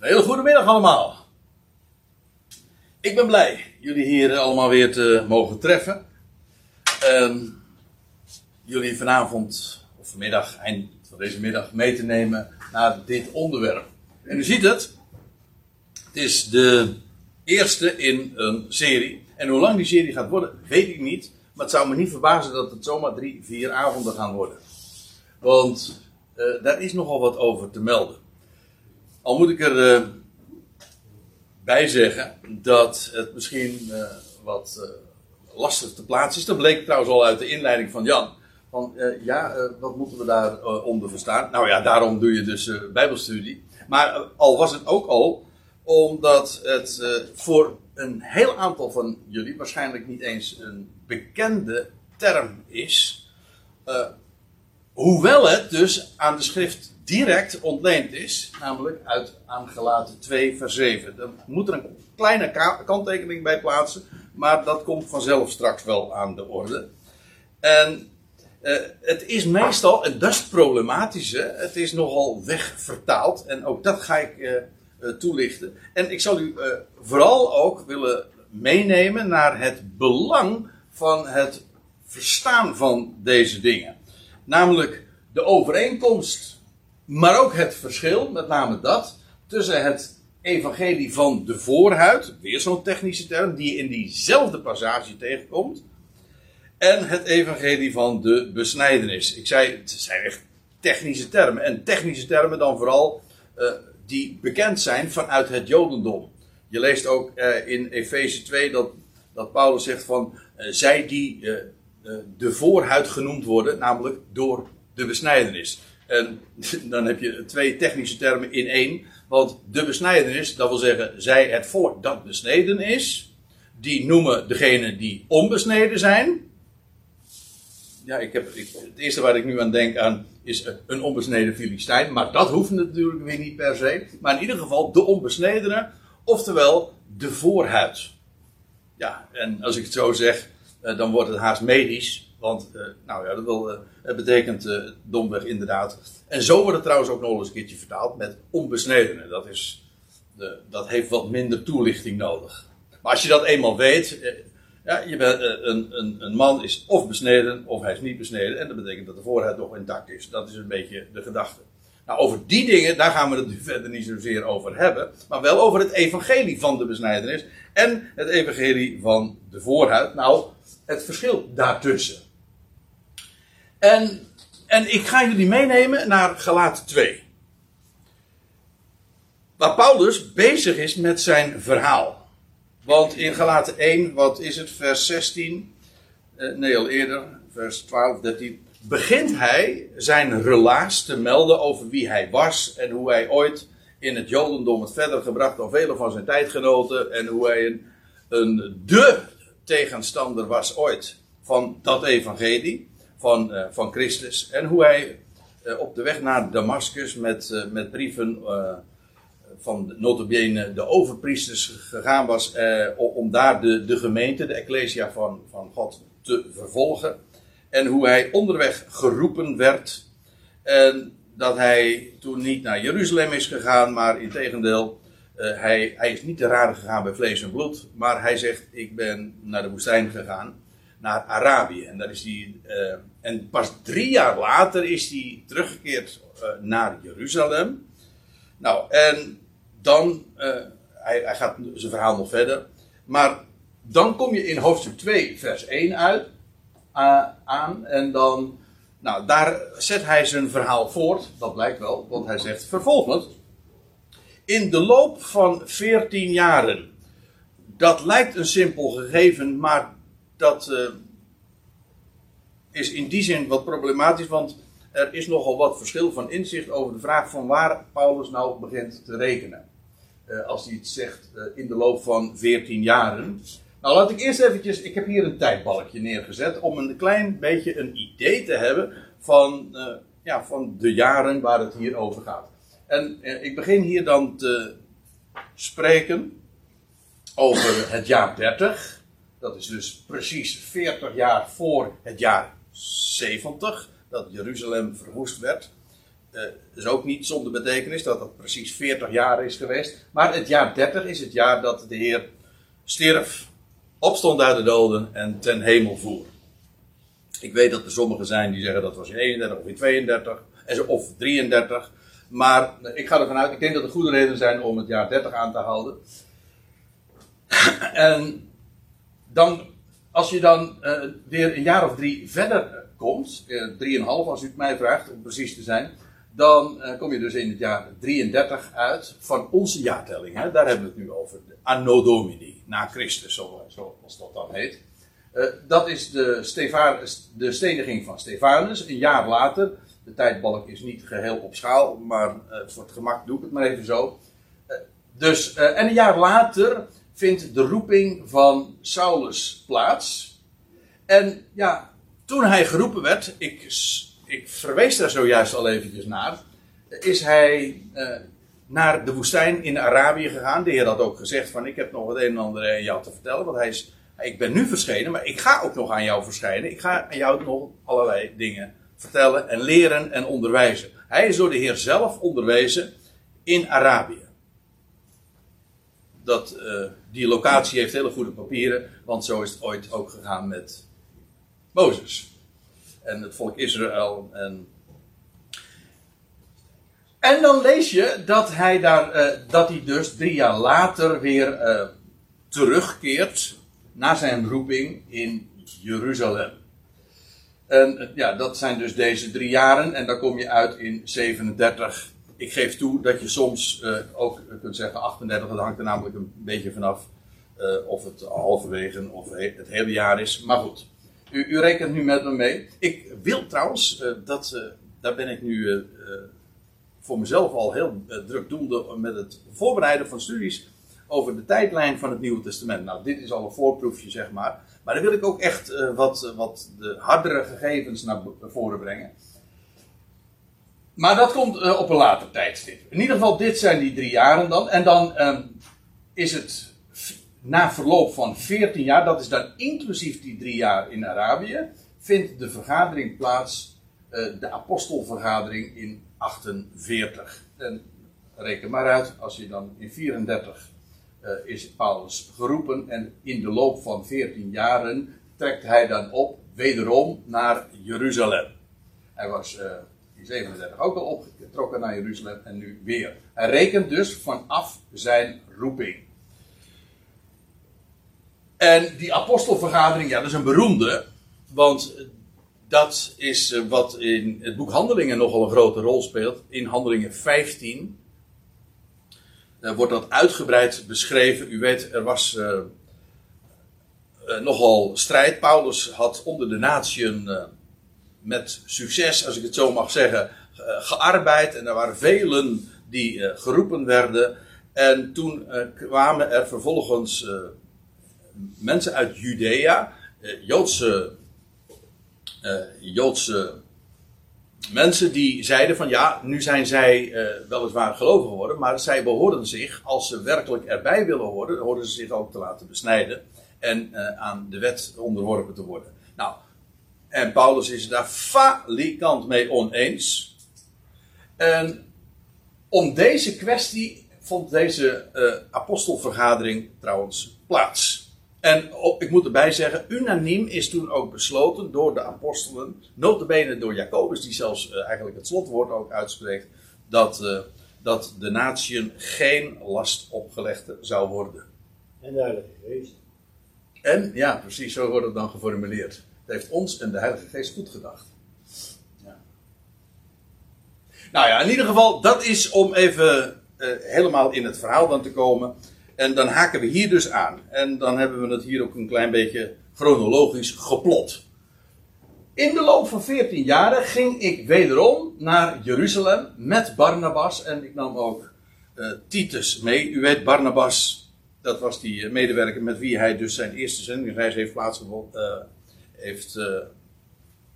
Een hele goede middag allemaal. Ik ben blij jullie hier allemaal weer te mogen treffen. En jullie vanavond of vanmiddag, eind van deze middag, mee te nemen naar dit onderwerp. En u ziet het. Het is de eerste in een serie. En hoe lang die serie gaat worden, weet ik niet. Maar het zou me niet verbazen dat het zomaar drie, vier avonden gaan worden. Want uh, daar is nogal wat over te melden. Al moet ik er uh, bij zeggen dat het misschien uh, wat lastig te plaatsen is. Dat bleek trouwens al uit de inleiding van Jan. Van ja, wat moeten we daar onder verstaan? Nou ja, daarom doe je dus Bijbelstudie. Maar al was het ook al omdat het voor een heel aantal van jullie waarschijnlijk niet eens een bekende term is. Hoewel het dus aan de schrift direct ontleend is, namelijk uit Aangelaten 2, vers 7. Daar moet er een kleine kanttekening bij plaatsen, maar dat komt vanzelf straks wel aan de orde. En uh, het is meestal, en dat het problematische, het is nogal wegvertaald, en ook dat ga ik uh, uh, toelichten. En ik zal u vooral ook willen meenemen naar het belang van het verstaan van deze dingen. Namelijk de overeenkomst, maar ook het verschil, met name dat, tussen het evangelie van de voorhuid, weer zo'n technische term, die in diezelfde passage tegenkomt, en het evangelie van de besnijdenis. Ik zei, het zijn echt technische termen. En technische termen dan vooral uh, die bekend zijn vanuit het Jodendom. Je leest ook uh, in Efeze 2 dat, dat Paulus zegt van uh, zij die de voorhuid genoemd worden, namelijk door de besnijdenis. En dan heb je twee technische termen in één. Want de besnijdenis, dat wil zeggen, zij het volk dat besneden is, die noemen degene die onbesneden zijn. Ja, ik heb, het eerste waar ik nu aan denk aan is een onbesneden Filistijn. Maar dat hoeft natuurlijk weer niet per se. Maar in ieder geval de onbesnedene, oftewel de voorhuid. Ja, en als ik het zo zeg, eh, dan wordt het haast medisch. Want, uh, nou ja, dat het betekent uh, domweg inderdaad. En zo wordt het trouwens ook nog eens een keertje vertaald met onbesnedenen. Dat, is dat heeft wat minder toelichting nodig. Maar als je dat eenmaal weet, ja, je bent, een, een, een, man is of besneden of hij is niet besneden. En dat betekent dat de voorheid nog intact is. Dat is een beetje de gedachte. Nou, over die dingen, daar gaan we het nu verder niet zozeer over hebben. Maar wel over het evangelie van de besnijdenis. En het evangelie van de voorhuid. Nou, het verschil daartussen. En, en ik ga jullie meenemen naar Galaten 2. Waar Paulus bezig is met zijn verhaal. Want in Galaten 1, wat is het, vers 16, eh, nee al eerder, vers 12, 13, begint hij zijn relaas te melden over wie hij was en hoe hij ooit in het Jodendom het verder gebracht door vele van zijn tijdgenoten en hoe hij een, een de tegenstander was ooit van dat evangelie van, uh, van Christus. En hoe hij uh, op de weg naar Damascus met, uh, met brieven van notabene de overpriesters gegaan was om daar de, de gemeente, de ecclesia van, van God te vervolgen. En hoe hij onderweg geroepen werd. En dat hij toen niet naar Jeruzalem is gegaan, maar in tegendeel, hij, hij is niet te raden gegaan bij vlees en bloed. Maar hij zegt, ik ben naar de woestijn gegaan naar Arabië. En, daar is hij, uh, en pas drie jaar later is hij teruggekeerd uh, naar Jeruzalem. Nou, en dan, uh, hij, hij, gaat zijn verhaal nog verder. Maar dan kom je in hoofdstuk 2, vers 1 uit, aan. En dan, nou, daar zet hij zijn verhaal voort. Dat blijkt wel, want hij zegt vervolgens. In de loop van 14 jaren. Dat lijkt een simpel gegeven, maar dat uh, is in die zin wat problematisch, want er is nogal wat verschil van inzicht over de vraag van waar Paulus nou begint te rekenen. Uh, als hij iets zegt uh, in de loop van 14 jaren. Nou, laat ik eerst eventjes, ik heb hier een tijdbalkje neergezet om een klein beetje een idee te hebben van, ja, van de jaren waar het hier over gaat. En ik begin hier dan te spreken over het jaar 30. Dat is dus precies 40 jaar voor het jaar 70, dat Jeruzalem verwoest werd. uh, is ook niet zonder betekenis dat dat precies 40 jaar is geweest. Maar het jaar 30 is het jaar dat de Heer stierf, opstond uit de doden en ten hemel voer. Ik weet dat er sommigen zijn die zeggen dat was in 31 of in 32 of 33. Maar ik ga ervan uit, ik denk dat er goede redenen zijn om het jaar 30 aan te houden. en dan, als je dan uh, weer een jaar of drie verder komt, uh, drieënhalf als u het mij vraagt om precies te zijn, dan uh, kom je dus in het jaar 33 uit van onze jaartelling. Hè? Daar hebben we het nu over, Anno Domini, na Christus, zoals dat dan heet. dat is de, Stefan, de steniging van Stefanus, een jaar later. De tijdbalk is niet geheel op schaal, maar voor het gemak doe ik het maar even zo. dus, en een jaar later vindt de roeping van Saulus plaats. En ja, toen hij geroepen werd, ik, ik verwees daar zojuist al eventjes naar, is hij uh, naar de woestijn in Arabië gegaan. De Heer had ook gezegd van ik heb nog het een en ander aan jou te vertellen, want hij is, ik ben nu verschenen, maar ik ga ook nog aan jou verschijnen. Ik ga aan jou nog allerlei dingen vertellen en leren en onderwijzen. Hij is door de Heer zelf onderwezen in Arabië dat, uh, die locatie heeft hele goede papieren, want zo is het ooit ook gegaan met Mozes. En het volk Israël. En, en dan lees je dat hij, daar, uh, dat hij dus drie jaar later weer uh, terugkeert naar zijn roeping in Jeruzalem. En ja, dat zijn dus deze drie jaren. En dan kom je uit in 37 ik geef toe dat je soms uh, ook kunt zeggen 38, dat hangt er namelijk een beetje vanaf uh, of het halverwege of het hele jaar is. Maar goed, u, u rekent nu met me mee. Ik wil trouwens, uh, dat, daar ben ik nu voor mezelf al heel druk doende met het voorbereiden van studies over de tijdlijn van het Nieuwe Testament. Nou, dit is al een voorproefje, zeg maar. Maar dan wil ik ook echt wat, wat de hardere gegevens naar voren brengen. Maar dat komt uh, op een later tijdstip. In ieder geval, dit zijn die drie jaren dan. En dan um, is het na verloop van 14 jaar, dat is dan inclusief die drie jaar in Arabië, vindt de vergadering plaats, uh, de apostelvergadering in 48. En reken maar uit, als je dan in 34 uh, eh, is Paulus geroepen en in de loop van 14 jaren trekt hij dan op wederom naar Jeruzalem. Hij was in 37 ook al opgetrokken naar Jeruzalem en nu weer. Hij rekent dus vanaf zijn roeping. En die apostelvergadering, ja, dat is een beroemde, want dat is eh, wat in het boek Handelingen nogal een grote rol speelt. In Handelingen 15 uh, wordt dat uitgebreid beschreven. U weet, er was uh, nogal strijd. Paulus had onder de natieën met succes, als ik het zo mag zeggen, eh, gearbeid. En er waren velen die eh, geroepen werden. En toen eh, kwamen er vervolgens mensen uit Judea, Joodse, Joodse mensen die zeiden van ja, nu zijn zij weliswaar gelovig geworden, maar zij behoorden zich, als ze werkelijk erbij willen horen, horen ze zich ook te laten besnijden en aan de wet onderworpen te worden. Nou, en Paulus is daar falikant mee oneens. En om deze kwestie vond deze uh, apostelvergadering trouwens plaats. En ik moet erbij zeggen, unaniem is toen ook besloten door de apostelen, notabene door Jacobus, die zelfs uh, eigenlijk het slotwoord ook uitspreekt, dat, uh, dat de natieën geen last opgelegd zou worden. En de Heilige Geest. En, ja, precies, zo wordt het dan geformuleerd heeft ons en de Heilige Geest goed gedacht. Ja. Nou ja, in ieder geval, dat is om even uh, helemaal in het verhaal dan te komen. En dan haken we hier dus aan. En dan hebben we het hier ook een klein beetje chronologisch geplot. In de loop van 14 jaren ging ik wederom naar Jeruzalem met Barnabas. En ik nam ook uh, Titus mee. U weet, Barnabas, dat was die eh, medewerker met wie hij dus zijn eerste zendingsreis heeft plaatsgevonden. Heeft uh,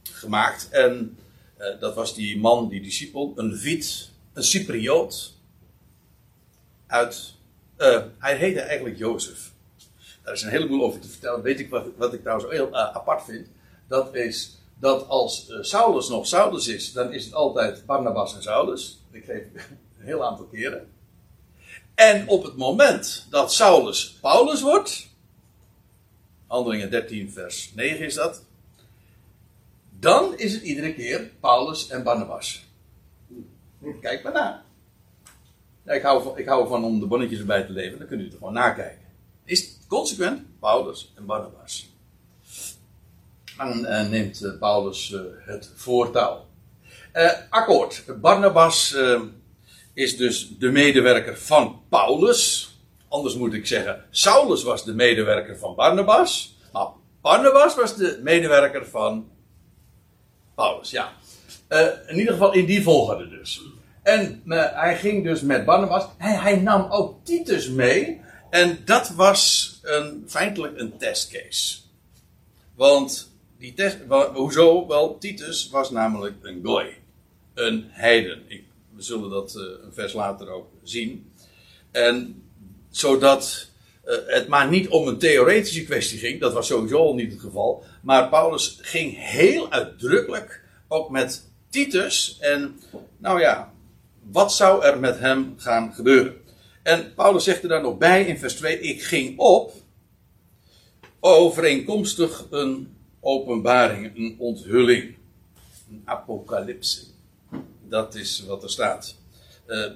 gemaakt. En uh, dat was die man, die discipel, een Levit, een Cypriot. Uit, uh, hij heette eigenlijk Jozef. Daar is een heleboel over te vertellen. Weet ik wat, wat ik trouwens heel apart vind. Dat is dat als Saulus nog Saulus is, dan is het altijd Barnabas en Saulus. Ik geef een heel aantal keren. En op het moment dat Saulus Paulus wordt, Handelingen 13, vers 9 is dat, dan is het iedere keer Paulus en Barnabas. Kijk maar na. Ja, ik, hou van, ik hou van om de bonnetjes erbij te leveren, dan kunt u het gewoon nakijken. Is consequent Paulus en Barnabas. Dan uh, neemt uh, Paulus uh, het voortouw. akkoord. Barnabas is dus de medewerker van Paulus. Anders moet ik zeggen, Saulus was de medewerker van Barnabas. Maar Barnabas was de medewerker van Paulus, ja. in ieder geval in die volgorde dus. En hij ging dus met Barnabas. Hij, hij nam ook Titus mee. En dat was een, feitelijk een testcase. Want die test, hoezo? Wel, Titus was namelijk een goy. Een heiden. Ik, we zullen dat uh, een vers later ook zien. En zodat uh, het maar niet om een theoretische kwestie ging. Dat was sowieso al niet het geval. Maar Paulus ging heel uitdrukkelijk ook met Titus. En nou ja, wat zou er met hem gaan gebeuren? En Paulus zegt er dan nog bij in vers 2: Ik ging op overeenkomstig een openbaring, een onthulling, een apocalypse. Dat is wat er staat. Uh,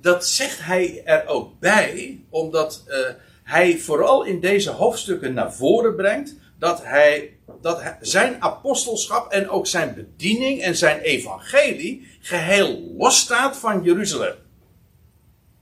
dat zegt hij er ook bij, omdat uh, hij vooral in deze hoofdstukken naar voren brengt dat hij dat zijn apostelschap en ook zijn bediening en zijn evangelie geheel losstaat van Jeruzalem.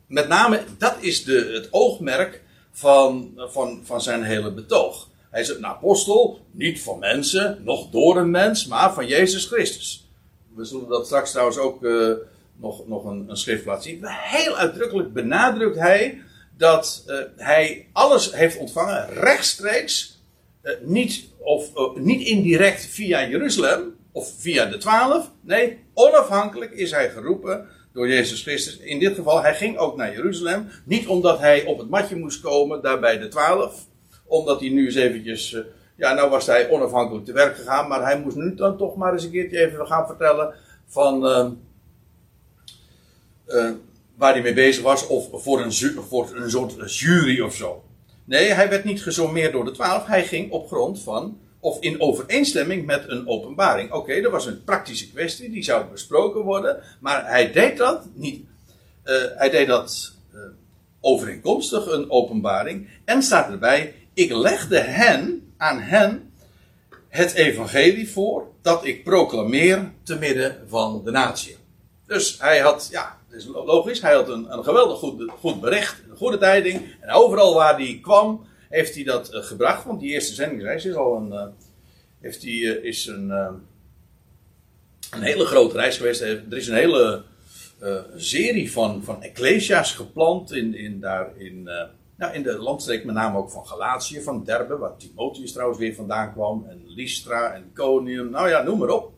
Met name, dat is de, het oogmerk van, van, van zijn hele betoog. Hij is een apostel, niet van mensen, nog door een mens, maar van Jezus Christus. We zullen dat straks trouwens ook uh, nog, nog een, een schrift laten zien. Heel uitdrukkelijk benadrukt hij dat uh, hij alles heeft ontvangen rechtstreeks, uh, niet, of, niet indirect via Jeruzalem of via de twaalf. Nee, onafhankelijk is hij geroepen door Jezus Christus. In dit geval, hij ging ook naar Jeruzalem. Niet omdat hij op het matje moest komen, daar bij de twaalf. Omdat hij nu eens eventjes... Ja, nou was hij onafhankelijk te werk gegaan. Maar hij moest nu dan toch maar eens een keertje even gaan vertellen van... Uh, waar hij mee bezig was. Of voor een, voor een soort jury of zo. Nee, hij werd niet gesommeerd door de twaalf. Hij ging op grond van of in overeenstemming met een openbaring. Oké, dat was een praktische kwestie, die zou besproken worden, maar hij deed dat niet. Uh, hij deed dat uh, overeenkomstig een openbaring en staat erbij: ik legde hen aan hen het evangelie voor dat ik proclameer te midden van de natie. Dus hij had, ja, dat is logisch, hij had een, een geweldig goed, goed bericht, een goede tijding. En overal waar hij kwam, heeft hij dat uh, gebracht. Want die eerste zendingsreis is al een, uh, heeft hij, uh, is een, een hele grote reis geweest. Er is een hele serie van, van ecclesia's geplant in, in, daar in, nou, in de landstreek, met name ook van Galatië, van Derbe, waar Timotheus trouwens weer vandaan kwam. En Lystra en Konium, nou ja, noem maar op.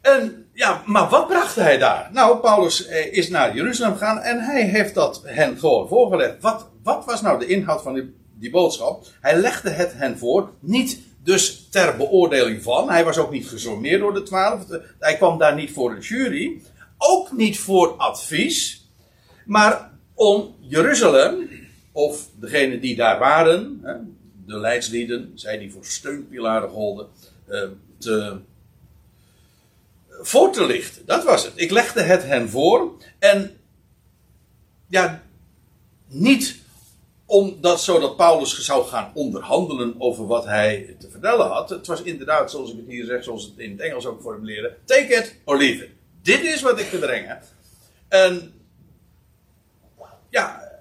En ja, maar wat bracht hij daar? Nou, Paulus is naar Jeruzalem gegaan en hij heeft dat hen gewoon voorgelegd. Wat, wat was nou de inhoud van die, die boodschap? Hij legde het hen voor, niet dus ter beoordeling van. Hij was ook niet gesommeerd door de twaalf. Hij kwam daar niet voor een jury. Ook niet voor advies. Maar om Jeruzalem, of degenen die daar waren, de leidslieden, zij die voor steunpilaren golden, eh, te, voor te lichten. Dat was het. Ik legde het hen voor. En ja, niet omdat zodat Paulus zou gaan onderhandelen over wat hij te vertellen had. Het was inderdaad, zoals ik het hier zeg, zoals het in het Engels ook formuleren: take it or leave it. Dit is wat ik te brengen. En ja,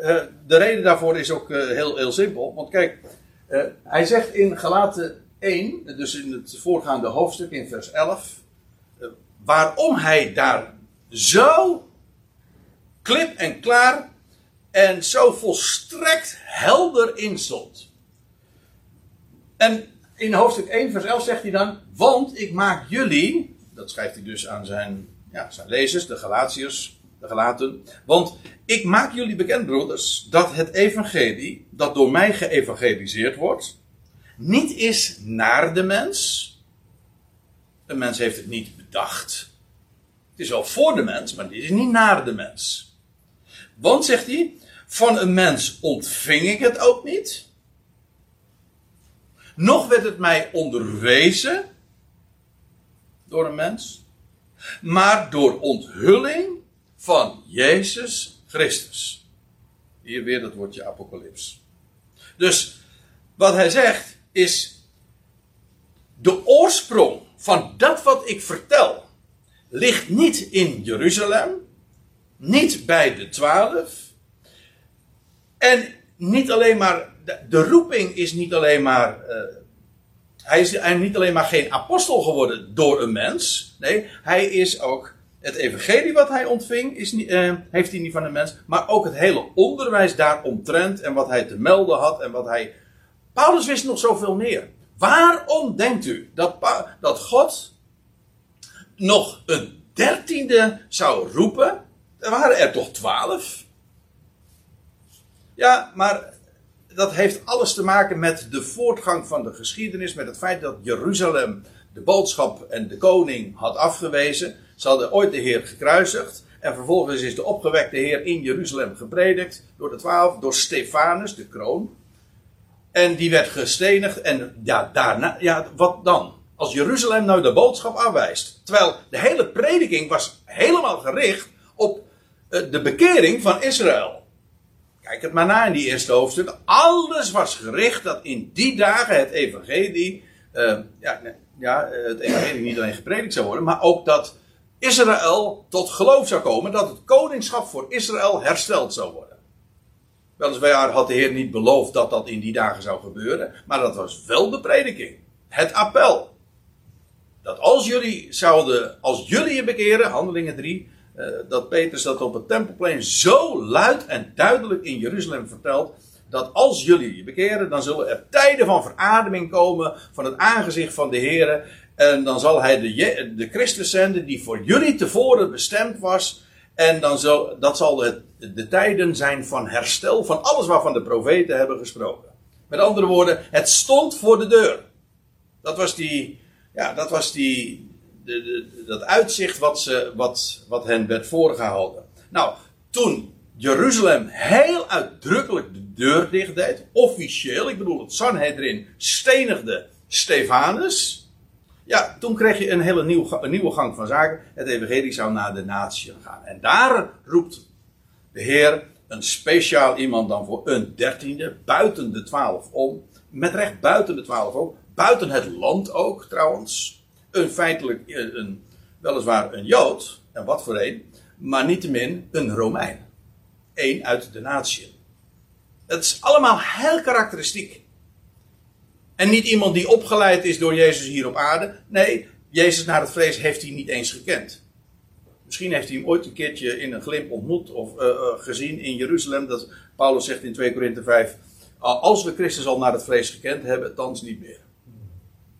eh, de reden daarvoor is ook eh, heel, heel simpel. Want kijk, eh, hij zegt in Galaten 1, dus in het voorgaande hoofdstuk in vers 11, waarom hij daar zo klip en klaar en zo volstrekt helder in stond. En in hoofdstuk 1, vers 11 zegt hij dan: Want ik maak jullie, dat schrijft hij dus aan zijn, ja, zijn lezers, de Galatiërs, de Galaten. Want ik maak jullie bekend, broeders, dat het evangelie, dat door mij geëvangeliseerd wordt, niet is naar de mens. Een mens heeft het niet bedacht. Het is wel voor de mens, maar dit is niet naar de mens. Want, zegt hij, van een mens ontving ik het ook niet. Nog werd het mij onderwezen door een mens. Maar door onthulling van Jezus Christus. Hier weer dat woordje apocalyps. Dus wat hij zegt is de oorsprong van dat wat ik vertel ligt niet in Jeruzalem, niet bij de twaalf en niet alleen maar de, roeping is niet alleen maar uh, hij is niet alleen maar geen apostel geworden door een mens, nee, hij is ook het evangelie wat hij ontving, is niet, uh, heeft hij niet van een mens, maar ook het hele onderwijs daaromtrent en wat hij te melden had en wat hij. Paulus wist nog zoveel meer. Waarom denkt u dat, dat God nog een dertiende zou roepen? Er waren er toch twaalf? Ja, maar dat heeft alles te maken met de voortgang van de geschiedenis, met het feit dat Jeruzalem de boodschap en de koning had afgewezen. Ze hadden ooit de Heer gekruisigd. En vervolgens is de opgewekte Heer in Jeruzalem gepredikt door de twaalf, door Stefanus, de kroon. En die werd gestenigd. En ja, daarna, ja, wat dan? Als Jeruzalem nou de boodschap afwijst. Terwijl de hele prediking was helemaal gericht op eh, de bekering van Israël. Kijk het maar na in die eerste hoofdstuk. Alles was gericht dat in die dagen het evangelie. Uh, ja, ja, het evangelie niet alleen gepredikt zou worden. Maar ook dat Israël tot geloof zou komen. Dat het koningschap voor Israël hersteld zou worden. Weliswaar had de Heer niet beloofd dat dat in die dagen zou gebeuren. Maar dat was wel de prediking. Het appel. Dat als jullie zouden, als jullie je bekeren, handelingen 3, eh, dat Petrus dat op het tempelplein zo luid en duidelijk in Jeruzalem vertelt. Dat als jullie je bekeren, dan zullen er tijden van verademing komen van het aangezicht van de Heer. En dan zal hij de, de Christus zenden die voor jullie tevoren bestemd was. En dan zal, dat zal de, de tijden zijn van herstel van alles waarvan de profeten hebben gesproken. Met andere woorden, het stond voor de deur. Dat was die, ja, dat was die, de, de, dat uitzicht wat, ze, wat, wat hen werd voorgehouden. Nou, toen Jeruzalem heel uitdrukkelijk de deur dicht deed, officieel, ik bedoel het Sanhedrin stenigde Stefanus. Ja, toen kreeg je een hele nieuw, nieuwe gang van zaken. Het evangelie zou naar de natie gaan. En daar roept de Heer een speciaal iemand dan voor een dertiende, buiten de twaalf om. Met recht buiten de twaalf om. Buiten het land ook trouwens. Een feitelijk, een, weliswaar een Jood, en wat voor een, maar niettemin een Romein. Eén uit de natie. Het is allemaal heel karakteristiek. En niet iemand die opgeleid is door Jezus hier op aarde. Nee, Jezus naar het vlees heeft hij niet eens gekend. Misschien heeft hij hem ooit een keertje in een glimp ontmoet of uh, uh, gezien in Jeruzalem. Dat Paulus zegt in 2 Korinthe 5. Als we Christus al naar het vlees gekend hebben, thans niet meer.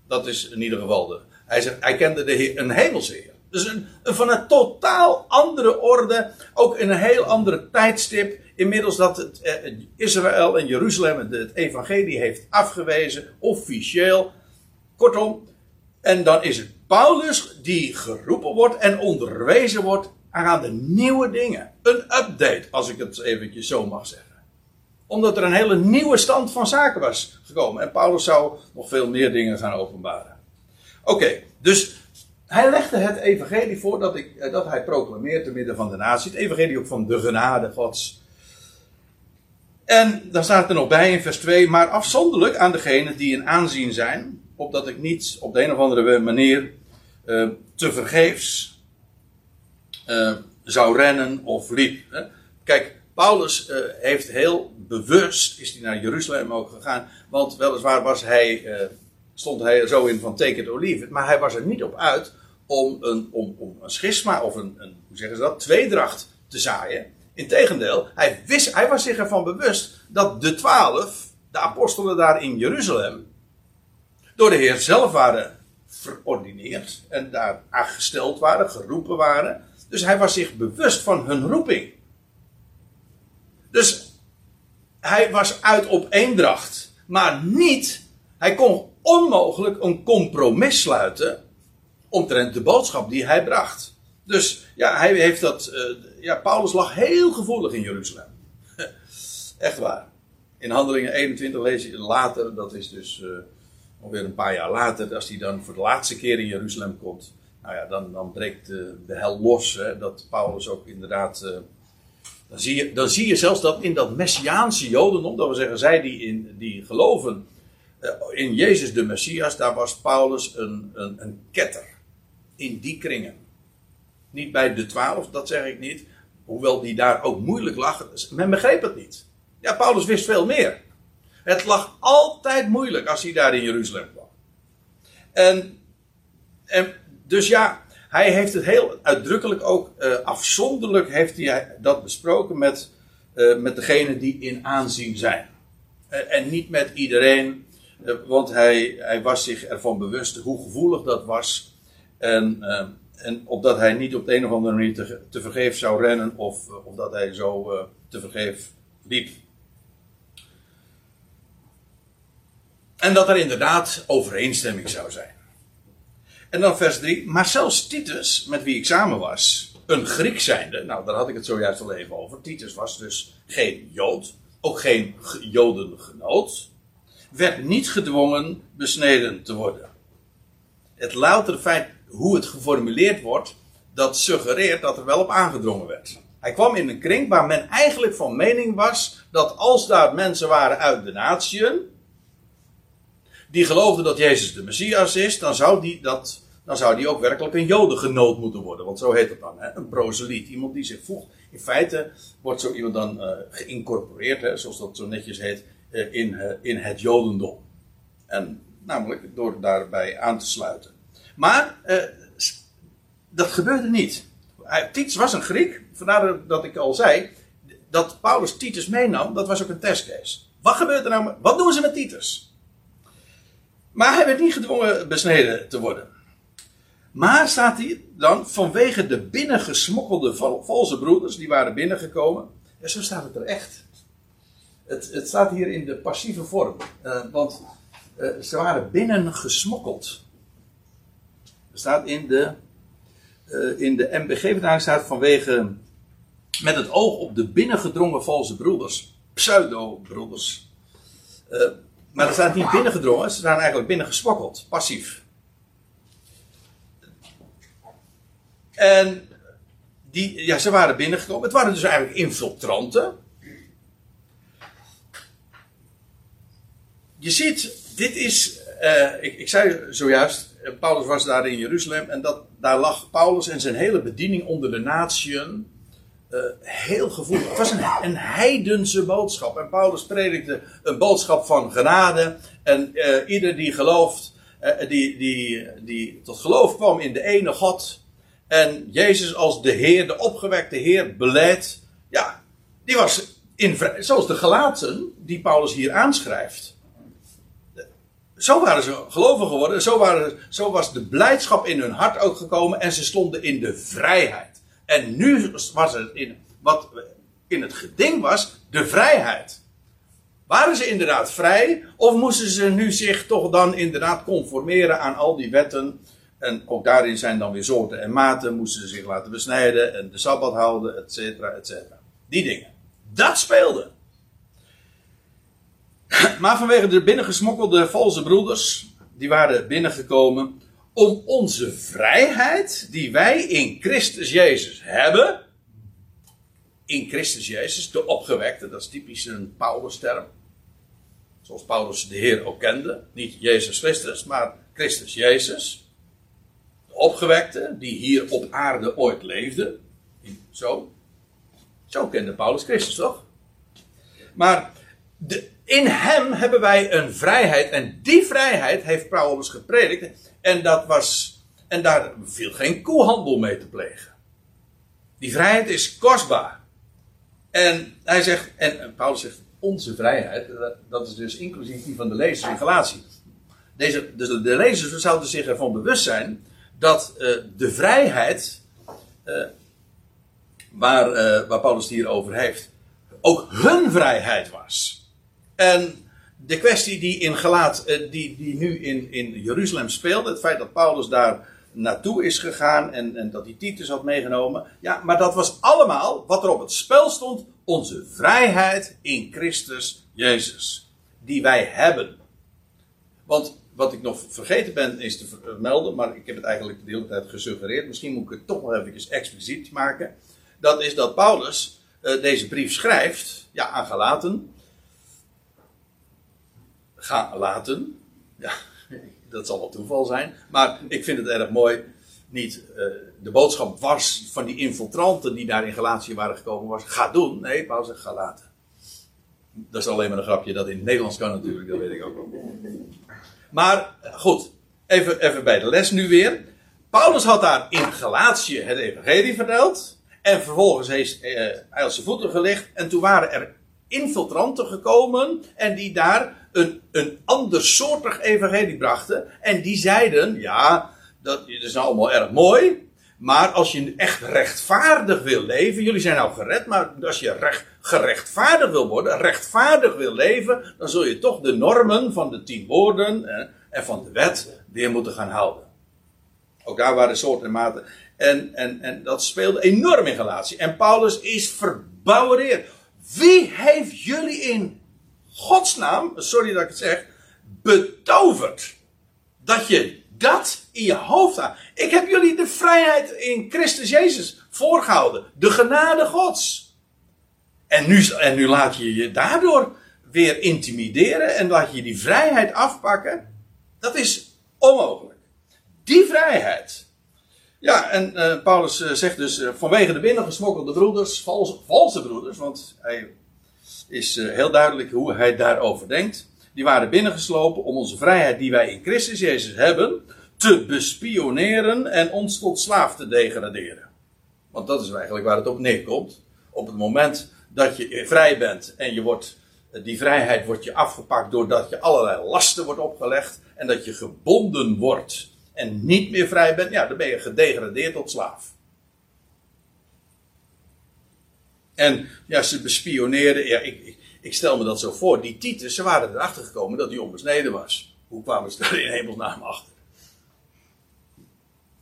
Dat is in ieder geval de. Hij zegt, hij kende de heer, een hemelse Heer. Dus een, van een totaal andere orde. Ook in een heel andere tijdstip. Inmiddels dat het, eh, Israël en Jeruzalem het, evangelie heeft afgewezen. Officieel. Kortom. En dan is het Paulus die geroepen wordt en onderwezen wordt aan de nieuwe dingen. Een update, als ik het eventjes zo mag zeggen. Omdat er een hele nieuwe stand van zaken was gekomen. En Paulus zou nog veel meer dingen gaan openbaren. Oké, dus hij legde het evangelie voor dat, ik, eh, dat hij proclameert te midden van de natie. Het evangelie ook van de genade gods. En dan staat er nog bij in vers 2, maar afzonderlijk aan degenen die in aanzien zijn, opdat ik niet op de een of andere manier uh, te vergeefs uh, zou rennen of liep. Hè. Kijk, Paulus uh, heeft heel bewust, is hij naar Jeruzalem ook gegaan, want weliswaar was hij, stond hij er zo in van leave it, maar hij was er niet op uit om een, om, om een schisma of een, een, hoe zeggen ze dat, tweedracht te zaaien. Integendeel, hij, wist, hij was zich ervan bewust dat de twaalf, de apostelen daar in Jeruzalem, door de Heer zelf waren verordineerd en daar aangesteld waren, geroepen waren. Dus hij was zich bewust van hun roeping. Dus hij was uit op eendracht, maar niet hij kon onmogelijk een compromis sluiten omtrent de boodschap die hij bracht. Dus ja, hij heeft dat. eh, ja, Paulus lag heel gevoelig in Jeruzalem. Echt waar. In Handelingen 21 lees je later, dat is dus eh ongeveer een paar jaar later, als hij dan voor de laatste keer in Jeruzalem komt. Nou ja, dan, dan breekt de, de hel los. Hè, dat Paulus ook inderdaad. eh, dan, zie je, dan zie je zelfs dat in dat Messiaanse Jodendom, dat we zeggen, zij die, in, die geloven eh, in Jezus de Messias, daar was Paulus een, een, een ketter. In die kringen. Niet bij de twaalf, dat zeg ik niet. Hoewel die daar ook moeilijk lag. Men begreep het niet. Ja, Paulus wist veel meer. Het lag altijd moeilijk als hij daar in Jeruzalem kwam. En, en dus ja, hij heeft het heel uitdrukkelijk ook eh, afzonderlijk heeft hij dat besproken met, eh, met degenen die in aanzien zijn. En niet met iedereen, eh, want hij, hij was zich ervan bewust hoe gevoelig dat was. En, eh, en opdat hij niet op de een of andere manier te, vergeef zou rennen of, of dat hij zo eh, te vergeef liep. En dat er inderdaad overeenstemming zou zijn. En dan vers 3. Maar zelfs Titus, met wie ik samen was, een Griek zijnde. Nou, daar had ik het zojuist al even over. Titus was dus geen Jood. Ook geen Jodengenoot. Werd niet gedwongen besneden te worden. Het loutere feit hoe het geformuleerd wordt, dat suggereert dat er wel op aangedrongen werd. Hij kwam in een kring waar men eigenlijk van mening was dat als daar mensen waren uit de natieën, die geloofden dat Jezus de Messias is, dan zou die, dat, dan zou die ook werkelijk een Jodengenoot moeten worden. Want zo heet het dan, hè? een proseliet. Iemand die zich voegt. In feite wordt zo iemand dan eh, geïncorporeerd, hè, zoals dat zo netjes heet, eh, in, eh, in het Jodendom. En namelijk door daarbij aan te sluiten. Maar eh, dat gebeurde niet. Titus was een Griek, vandaar dat ik al zei, dat Paulus Titus meenam, dat was ook een testcase. Wat gebeurt er nou? met- Wat doen ze met Titus? Maar hij werd niet gedwongen besneden te worden. Maar staat hij dan vanwege de binnengesmokkelde val- valse broeders, die waren binnengekomen. Ja, zo staat het er echt. Het, het staat hier in de passieve vorm. Eh, want eh, ze waren binnengesmokkeld. Er staat in de, eh, in de MBG-vertaling staat vanwege met het oog op de binnengedrongen valse broeders. Pseudo-broeders. Eh, maar er staat niet binnengedrongen, ze zijn eigenlijk binnengesmokkeld, passief. En die, ja, ze waren binnengekomen. Het waren dus eigenlijk infiltranten. Je ziet, dit is, eh, ik, ik zei zojuist, Paulus was daar in Jeruzalem en dat, daar lag Paulus en zijn hele bediening onder de natieën eh, heel gevoelig. Het was een, heidense boodschap en Paulus predikte een boodschap van genade en eh, ieder die gelooft, eh, die, die, die tot geloof kwam in de ene God en Jezus als de Heer, de opgewekte Heer, beleid, ja, die was in, zoals de gelaten die Paulus hier aanschrijft. Zo waren ze gelovig geworden. Zo, waren, zo was de blijdschap in hun hart ook gekomen. En ze stonden in de vrijheid. En nu was het in, wat in het geding was, de vrijheid. Waren ze inderdaad vrij? Of moesten ze nu zich toch dan inderdaad conformeren aan al die wetten? En ook daarin zijn dan weer soorten en maten. Moesten ze zich laten besnijden en de sabbat houden, et cetera, et cetera. Die dingen. Dat speelde. Maar vanwege de binnengesmokkelde valse broeders, die waren binnengekomen om onze vrijheid, die wij in Christus Jezus hebben, in Christus Jezus, de opgewekte, dat is typisch een Paulus-term, zoals Paulus de Heer ook kende, niet Jezus Christus, maar Christus Jezus, de opgewekte, die hier op aarde ooit leefde, zo, zo kende Paulus Christus toch? Maar de, in hem hebben wij een vrijheid. En die vrijheid heeft Paulus gepredikt. En, dat was, en daar viel geen koehandel mee te plegen. Die vrijheid is kostbaar. En hij zegt, en Paulus zegt, onze vrijheid, dat- is dus inclusief die van de lezers in Galatie. Deze, dus de lezers zouden zich ervan bewust zijn dat eh, de vrijheid, eh, waar, eh, waar Paulus het hier over heeft, ook hun vrijheid was. En de kwestie die, in eh, die, die nu in, in Jeruzalem speelt, het feit dat Paulus daar naartoe is gegaan en, en dat hij Titus had meegenomen. Ja, maar dat was allemaal wat er op het spel stond: onze vrijheid in Christus Jezus. Die wij hebben. Want wat ik nog vergeten ben is te vermelden, maar ik heb het eigenlijk de hele tijd gesuggereerd. Misschien moet ik het toch nog even expliciet maken. Dat is dat Paulus uh, deze brief schrijft ja, aan Galaten. Ga laten. Ja, dat zal wel toeval zijn. Maar ik vind het erg mooi. Niet uh, de boodschap was van die infiltranten die daar in Galatië waren gekomen was. Ga doen. Nee, Paulus zegt ga laten. Dat is alleen maar een grapje dat in het Nederlands kan natuurlijk. Dat weet ik ook wel. Maar goed, even, even bij de les nu weer. Paulus had daar in Galatië het evangelie verteld. En vervolgens heeft eh, hij op zijn voeten gelegd. En toen waren er infiltranten gekomen. En die daar een, een andersoortig evangelie brachten. En die zeiden, ja, dat is nou allemaal erg mooi. Maar als je echt rechtvaardig wil leven, jullie zijn nou gered, maar als je recht, wil worden, rechtvaardig wil leven, dan zul je toch de normen van de tien woorden en van de wet weer moeten gaan houden. Ook daar waren soorten en maten. En, en, en dat speelde enorm in relatie. En Paulus is verbouwereerd. Wie heeft jullie in godsnaam, sorry dat ik het zeg, betoverd? Dat je dat in je hoofd haalt. Ik heb jullie de vrijheid in Christus Jezus voorgehouden. De genade Gods. En nu, en nu laat je je daardoor weer intimideren en laat je die vrijheid afpakken. Dat is onmogelijk. Die vrijheid. Ja, en uh, Paulus uh, zegt dus uh, vanwege de binnengesmokkelde broeders, valse, valse broeders, want hij is heel duidelijk hoe hij daarover denkt. Die waren binnengeslopen om onze vrijheid die wij in Christus Jezus hebben, te bespioneren en ons tot slaaf te degraderen. Want dat is eigenlijk waar het op neerkomt. Op het moment dat je vrij bent en je wordt, die vrijheid wordt je afgepakt doordat je allerlei lasten wordt opgelegd en dat je gebonden wordt en niet meer vrij bent, ja, dan ben je gedegradeerd tot slaaf. En ja, ze bespioneerden, ja, ik, ik, stel me dat zo voor, die Titus, ze waren erachter gekomen dat hij onbesneden was. Hoe kwamen ze daar in hemelsnaam achter?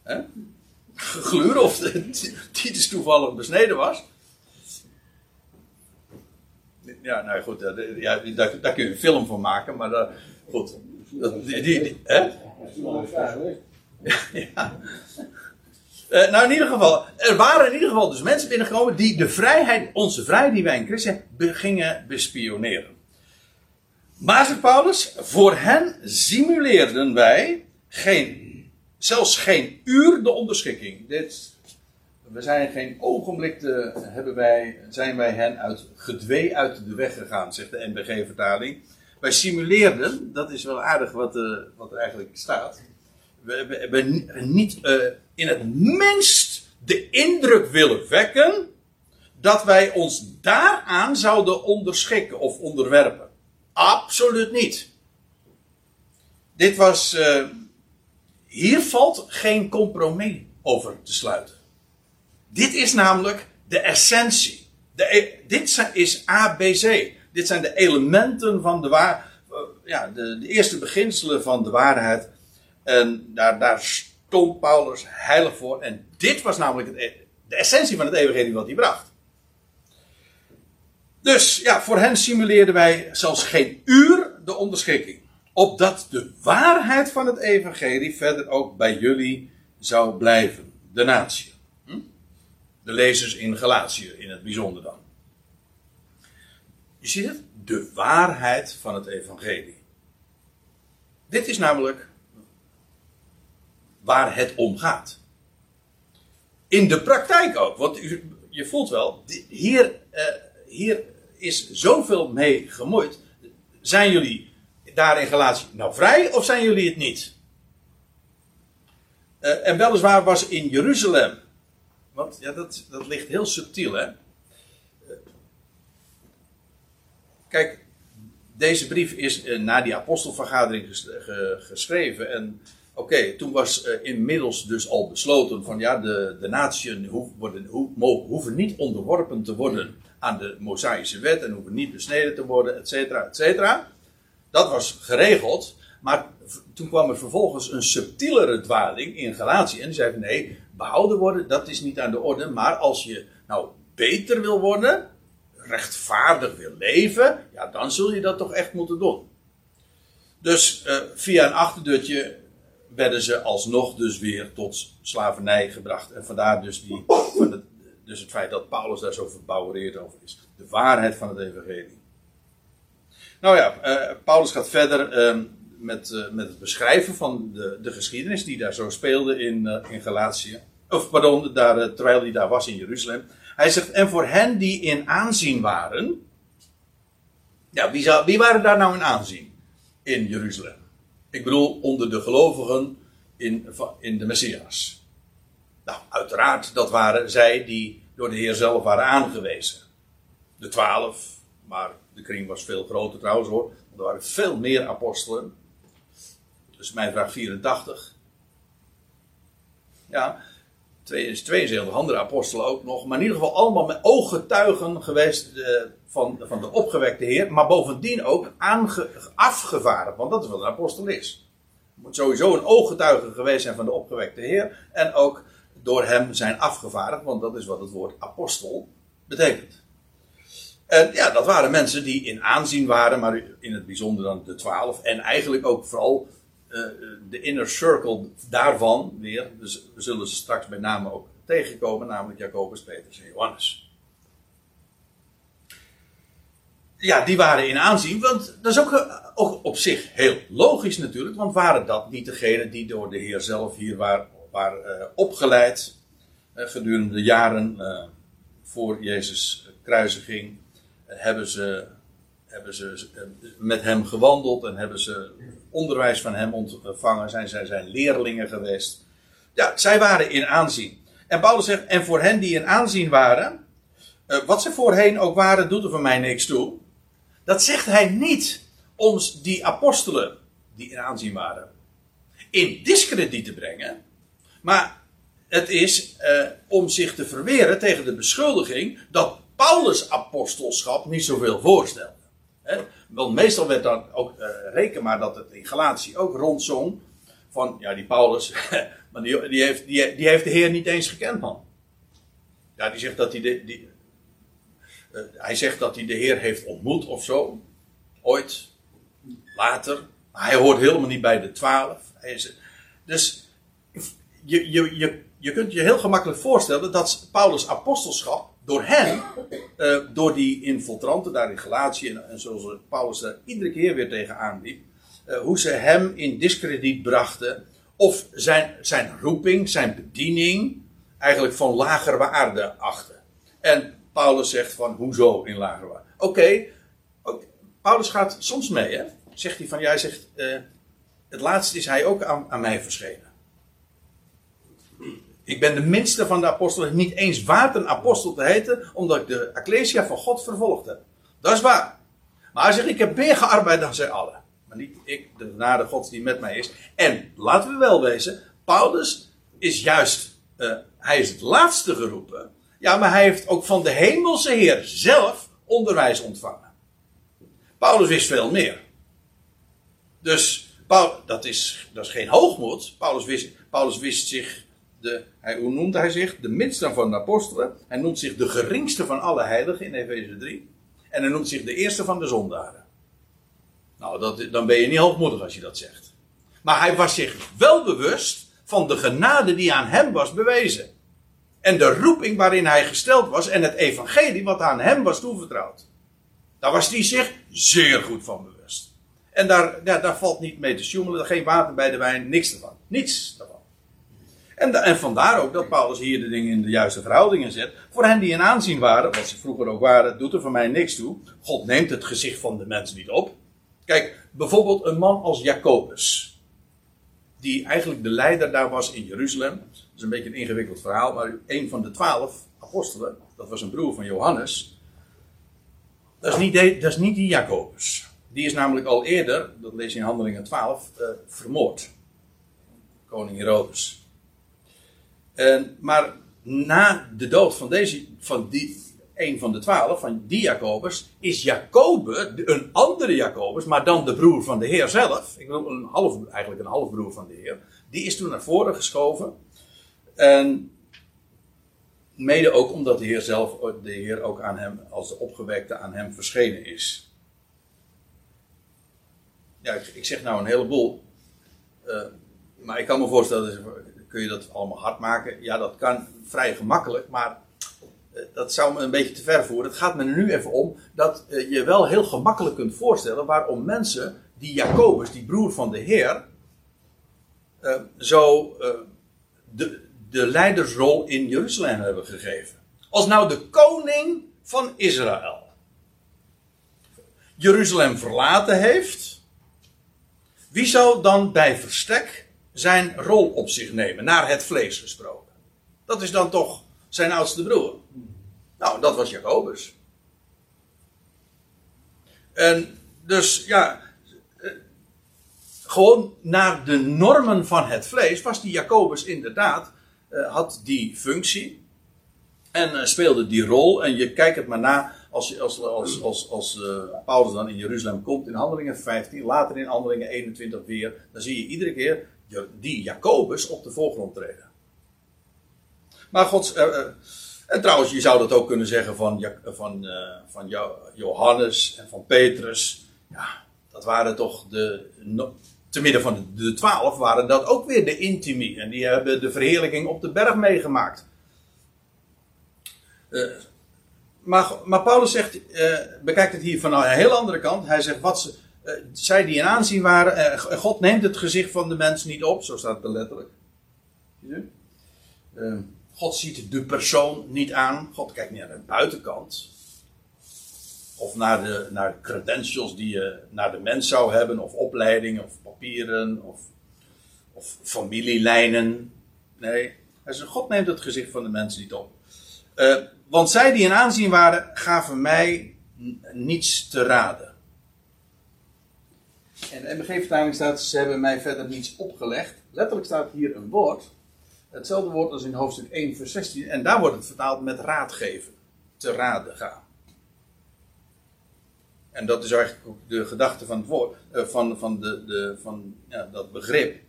Hè? Gluren of Titus toevallig besneden was? Ja, nou goed, ja, daar, kun je een film van maken, maar dat, goed. Die, die, hè? ja. Uh, nou, in ieder geval, er waren in ieder geval dus mensen binnengekomen die de vrijheid, onze vrijheid die wij in Christus gingen bespioneren. Maar, zegt Paulus, voor hen simuleerden wij geen, zelfs geen uur de onderschikking. Dit we zijn geen ogenblik te, hebben wij, zijn wij hen uit gedwee uit de weg gegaan, zegt de NBG-vertaling. Wij simuleerden, dat is wel aardig wat, uh, wat er eigenlijk staat. We hebben niet uh, in het minst de indruk willen wekken dat wij ons daaraan zouden onderschikken of onderwerpen. Absoluut niet. Dit was. Uh, hier valt geen compromis over te sluiten. Dit is namelijk de essentie. De, e- dit is ABC. Dit zijn de elementen van de waar, eh, ja, de, de, eerste beginselen van de waarheid. En daar, daar stond Paulus heilig voor. En dit was namelijk e- de essentie van het evangelie wat hij bracht. Dus ja, voor hen simuleerden wij zelfs geen uur de onderschikking. Opdat de waarheid van het evangelie verder ook bij jullie zou blijven. De natie de lezers in Galatië in het bijzonder dan. Je ziet het? De waarheid van het evangelie. Dit is namelijk waar het om gaat. In de praktijk ook, want je voelt wel, hier, uh, hier is zoveel mee gemoeid. Zijn jullie daar in Galatië nou vrij of zijn jullie het niet? Uh, en weliswaar was in Jeruzalem want ja, dat, dat ligt heel subtiel, hè. Kijk, deze brief is uh, na die apostelvergadering geschreven. En oké, toen was uh, inmiddels dus al besloten van ja, de, de naties worden, hoeven niet onderworpen te worden aan de Mosaïsche wet en hoeven niet besneden te worden, et cetera, et cetera. dat was geregeld. Maar toen kwam er vervolgens een subtielere dwaling in Galatië. En die zei nee, behouden worden, dat is niet aan de orde. Maar als je nou beter wil worden, rechtvaardig wil leven, ja, dan zul je dat toch echt moeten doen. Dus eh, via een achterdeurtje werden ze alsnog dus weer tot slavernij gebracht. En vandaar dus, die, van het, dus het feit dat Paulus daar zo verbouwereerd over is. De waarheid van het evangelie. Nou ja, eh, Paulus gaat verder eh, met, eh, met het beschrijven van de, de geschiedenis die daar zo speelde in, in Galatië. Of pardon, daar, terwijl hij daar was in Jeruzalem. Hij zegt, en voor hen die in aanzien waren. Ja, wie, wie waren daar nou in aanzien? In Jeruzalem. Ik bedoel, onder de gelovigen in, in de Messias. Nou, uiteraard, dat waren zij die door de Heer zelf waren aangewezen. De twaalf, maar de kring was veel groter trouwens hoor. Er waren veel meer apostelen. Dus mijn vraag 84. Ja, 72 andere apostelen ook nog. Maar in ieder geval allemaal met ooggetuigen geweest eh, van, van de opgewekte Heer. Maar bovendien ook afgevaardigd. Want dat is wat een apostel is. Moet sowieso een ooggetuige geweest zijn van de opgewekte Heer. En ook door hem zijn afgevaardigd. Want dat is wat het woord apostel betekent. En ja, dat waren mensen die in aanzien waren, maar in het bijzonder dan de twaalf. En eigenlijk ook vooral de inner circle daarvan weer. Dus we zullen ze straks bij name ook tegenkomen, namelijk Jacobus, Petrus en Johannes. Ja, die waren in aanzien, want dat is ook, eh, op zich heel logisch natuurlijk. Want waren dat niet degenen die door de Heer zelf hier waren, waren eh, opgeleid eh, gedurende de jaren eh, voor Jezus' kruisiging? hebben ze, hebben ze eh, met hem gewandeld en hebben ze onderwijs van hem ontvangen. Zijn zij zijn leerlingen geweest. Ja, zij waren in aanzien. En Paulus zegt, en voor hen die in aanzien waren, eh, wat ze voorheen ook waren, doet er van mij niks toe. Dat zegt hij niet om die apostelen die in aanzien waren in discrediet te brengen. Maar het is eh, om zich te verweren tegen de beschuldiging dat Paulus' apostelschap niet zoveel voorstelde. Hè? Want meestal werd dan ook, eh, reken maar dat het in Galatië ook rondzong. Van, ja, die Paulus, maar die, die, heeft, die, die heeft de Heer niet eens gekend, man. Ja, die zegt dat hij de, die, eh, hij zegt dat hij de Heer heeft ontmoet of zo. Ooit, later. Maar hij hoort helemaal niet bij de twaalf. Hij is- Dus je, je, je, je kunt je heel gemakkelijk voorstellen dat Paulus' apostelschap door hen, eh, door die infiltranten daar in Galatië, en, en zoals Paulus er iedere keer weer tegen aanliep, eh, hoe ze hem in discrediet brachten, of zijn, zijn roeping, zijn bediening, eigenlijk van lager waarde achten. En Paulus zegt van, hoezo in lager waarde? Oké, Paulus gaat soms mee, hè? Zegt hij van, jij zegt, eh, het laatste is hij ook aan, aan mij verschenen. Ik ben de minste van de apostelen, niet eens waard een apostel te heten, omdat ik de Ecclesia van God vervolgd heb. Dat is waar. Maar hij zegt, ik heb meer gearbeid dan zij allen. Maar niet ik, de genade Gods die met mij is. En laten we wel wezen, Paulus is juist, eh, hij is het laatste geroepen. Ja, maar hij heeft ook van de hemelse Heer zelf onderwijs ontvangen. Paulus wist veel meer. Dus Paul, dat, is, dat is geen hoogmoed. Paulus wist, Paulus wist zich, hij, hoe noemt hij zich? De minste van de apostelen. Hij noemt zich de geringste van alle heiligen in Efeze 3. En hij noemt zich de eerste van de zondaren. Nou, dat, dan ben je niet hoogmoedig als je dat zegt. Maar hij was zich wel bewust van de genade die aan hem was bewezen. En de roeping waarin hij gesteld was en het evangelie wat aan hem was toevertrouwd. Daar was hij zich zeer goed van bewust. En daar, ja, daar valt niet mee te sjoemelen, geen water bij de wijn, niks ervan. Niets daarvan. En, en vandaar ook dat Paulus hier de dingen in de juiste verhoudingen zet. Voor hen die in aanzien waren, wat ze vroeger ook waren, doet er voor mij niks toe. God neemt het gezicht van de mens niet op. Kijk, bijvoorbeeld een man als Jacobus. Die eigenlijk de leider daar was in Jeruzalem. Dat is een beetje een ingewikkeld verhaal, maar een van de twaalf apostelen, dat was een broer van Johannes. Dat is niet, dat is niet die Jacobus. Die is namelijk al eerder, dat lees je in Handelingen 12, eh, vermoord. Koning Herodes. En, maar na de dood van, deze, van die een van de twaalf, van die Jacobus, is Jacobe, een andere Jacobus, maar dan de broer van de Heer zelf. Ik wil een half, eigenlijk een halfbroer van de Heer. Die is toen naar voren geschoven. En mede ook omdat de Heer zelf, de Heer ook aan hem, als de opgewekte aan hem verschenen is. Ja, ik, ik zeg nou een heleboel. Uh, maar ik kan me voorstellen, kun je dat allemaal hard maken? Ja, dat kan vrij gemakkelijk, maar uh, dat zou me een beetje te ver voeren. Het gaat me nu even om dat uh, je wel heel gemakkelijk kunt voorstellen waarom mensen die Jacobus, die broer van de Heer, zo de, de leidersrol in Jeruzalem hebben gegeven. Als nou de koning van Israël Jeruzalem verlaten heeft, wie zou dan bij verstek zijn rol op zich nemen, naar het vlees gesproken? Dat is dan toch zijn oudste broer. Nou, dat was Jacobus. En dus ja, eh, gewoon naar de normen van het vlees was die Jacobus inderdaad uh, had die functie en uh, speelde die rol. En je kijkt het maar na als, als, als, als, als Paulus dan in Jeruzalem komt in Handelingen 15, later in Handelingen 21 weer, dan zie je iedere keer die Jacobus op de voorgrond treden. Maar God, en trouwens, je zou dat ook kunnen zeggen van, van, van Johannes en van Petrus. Ja, dat waren toch de te midden van de twaalf waren dat ook weer de intimi. En die hebben de verheerlijking op de berg meegemaakt. Maar, maar, Paulus zegt, bekijkt het hier van een heel andere kant. Hij zegt, wat ze, uh, zij die in aanzien waren, God neemt het gezicht van de mens niet op, zo staat het letterlijk. God ziet de persoon niet aan, God kijkt niet naar de buitenkant. Of naar de, naar de credentials die je naar de mens zou hebben, of opleiding, of papieren, of, of familielijnen. Nee, hij zegt, God neemt het gezicht van de mensen niet op. Want zij die in aanzien waren, gaven mij niets te raden. En de MBG-vertaling staat, ze hebben mij verder niets opgelegd. Letterlijk staat hier een woord. Hetzelfde woord als in hoofdstuk 1, vers 16. En daar wordt het vertaald met raadgeven. Te raden gaan. En dat is eigenlijk ook de gedachte van, het woord, uh, van, van, de, de, van ja, dat begrip.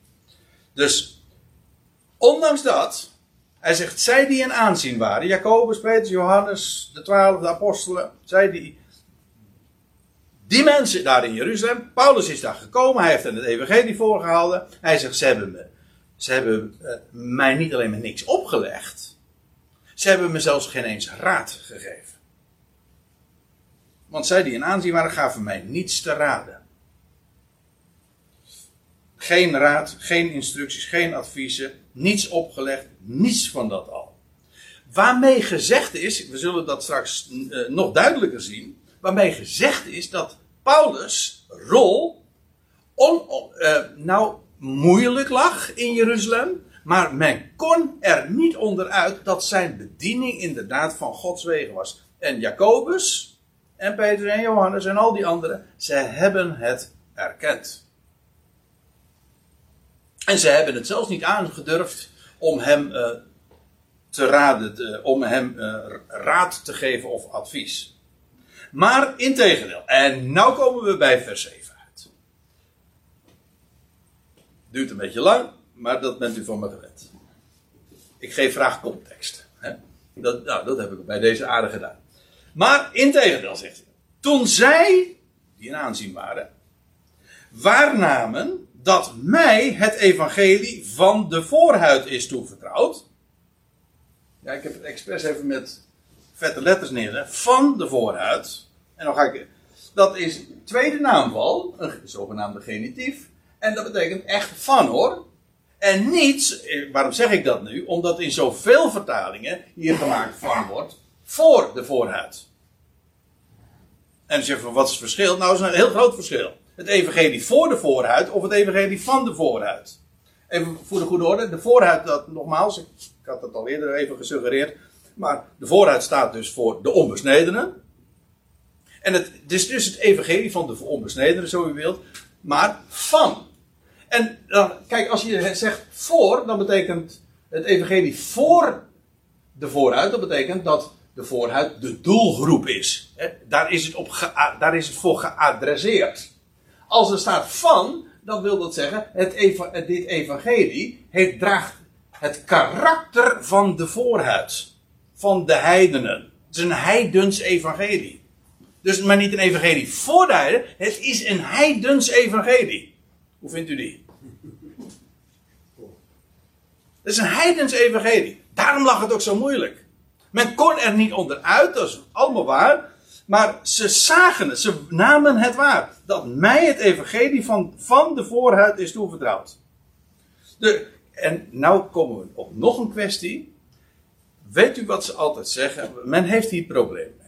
Dus, ondanks dat, hij zegt, zij die in aanzien waren, Jacobus, Petrus, Johannes, de twaalf, de apostelen, zij die, die mensen daar in Jeruzalem, Paulus is daar gekomen, hij heeft hen het evangelie voorgehouden, hij zegt, ze hebben, me, ze hebben uh, mij niet alleen maar niks opgelegd, ze hebben me zelfs geen eens raad gegeven. Want zij die in aanzien waren, gaven mij niets te raden. Geen raad, geen instructies, geen adviezen, niets opgelegd, niets van dat al. Waarmee gezegd is, we zullen dat straks uh, nog duidelijker zien, waarmee gezegd is dat Paulus' rol uh, nou moeilijk lag in Jeruzalem, maar men kon er niet onderuit dat zijn bediening inderdaad van Gods wegen was. En Jacobus, en Peter en Johannes en al die anderen, ze hebben het erkend. En ze hebben het zelfs niet aangedurfd om hem uh, te raden, te, om hem raad te geven of advies. Maar integendeel. En nu komen we bij vers 7 uit. Duurt een beetje lang, maar dat bent u van me gewend. Ik geef graag context. Hè? Dat, nou, dat heb ik bij deze aarde gedaan. Maar integendeel, zegt hij. Toen zij, die in aanzien waren, waarnamen dat mij het evangelie van de voorhuid is toevertrouwd. Ja, ik heb het expres even met vette letters neer. Van de voorhuid. En dan ga ik. Dat is tweede naamval, een zogenaamde genitief. En dat betekent echt van hoor. En niet, eh, waarom zeg ik dat nu? Omdat in zoveel vertalingen hier gemaakt van wordt voor de voorhuid. En zeg van wat is het verschil? Nou, is een heel groot verschil. Het evangelie voor de voorhuid of het evangelie van de voorhuid. Even voor de goede orde. De voorhuid, dat nogmaals, ik, had dat al eerder even gesuggereerd. Maar de voorhuid staat dus voor de onbesnedenen. En het, is dus het evangelie van de onbesnedenen, zo u wilt. Maar van. En dan, kijk, als je zegt voor, dan betekent het evangelie voor de vooruit. Dat betekent dat de voorhuid de doelgroep is. Daar, is het op daar is het voor geadresseerd. Als er staat van, dan wil dat zeggen, het dit evangelie heeft, draagt het karakter van de voorhuid. Van de heidenen. Het is een heidens evangelie. Dus maar niet een evangelie voor de heidenen, het is een heidens evangelie. Hoe vindt u die? Het is een heidens evangelie. Daarom lag het ook zo moeilijk. Men kon er niet onderuit, dat is allemaal waar. Maar ze zagen het, ze namen het waar. Dat mij het evangelie van, van de voorhuid is toevertrouwd. De, en nou komen we op nog een kwestie. Weet u wat ze altijd zeggen? Men heeft hier probleem mee.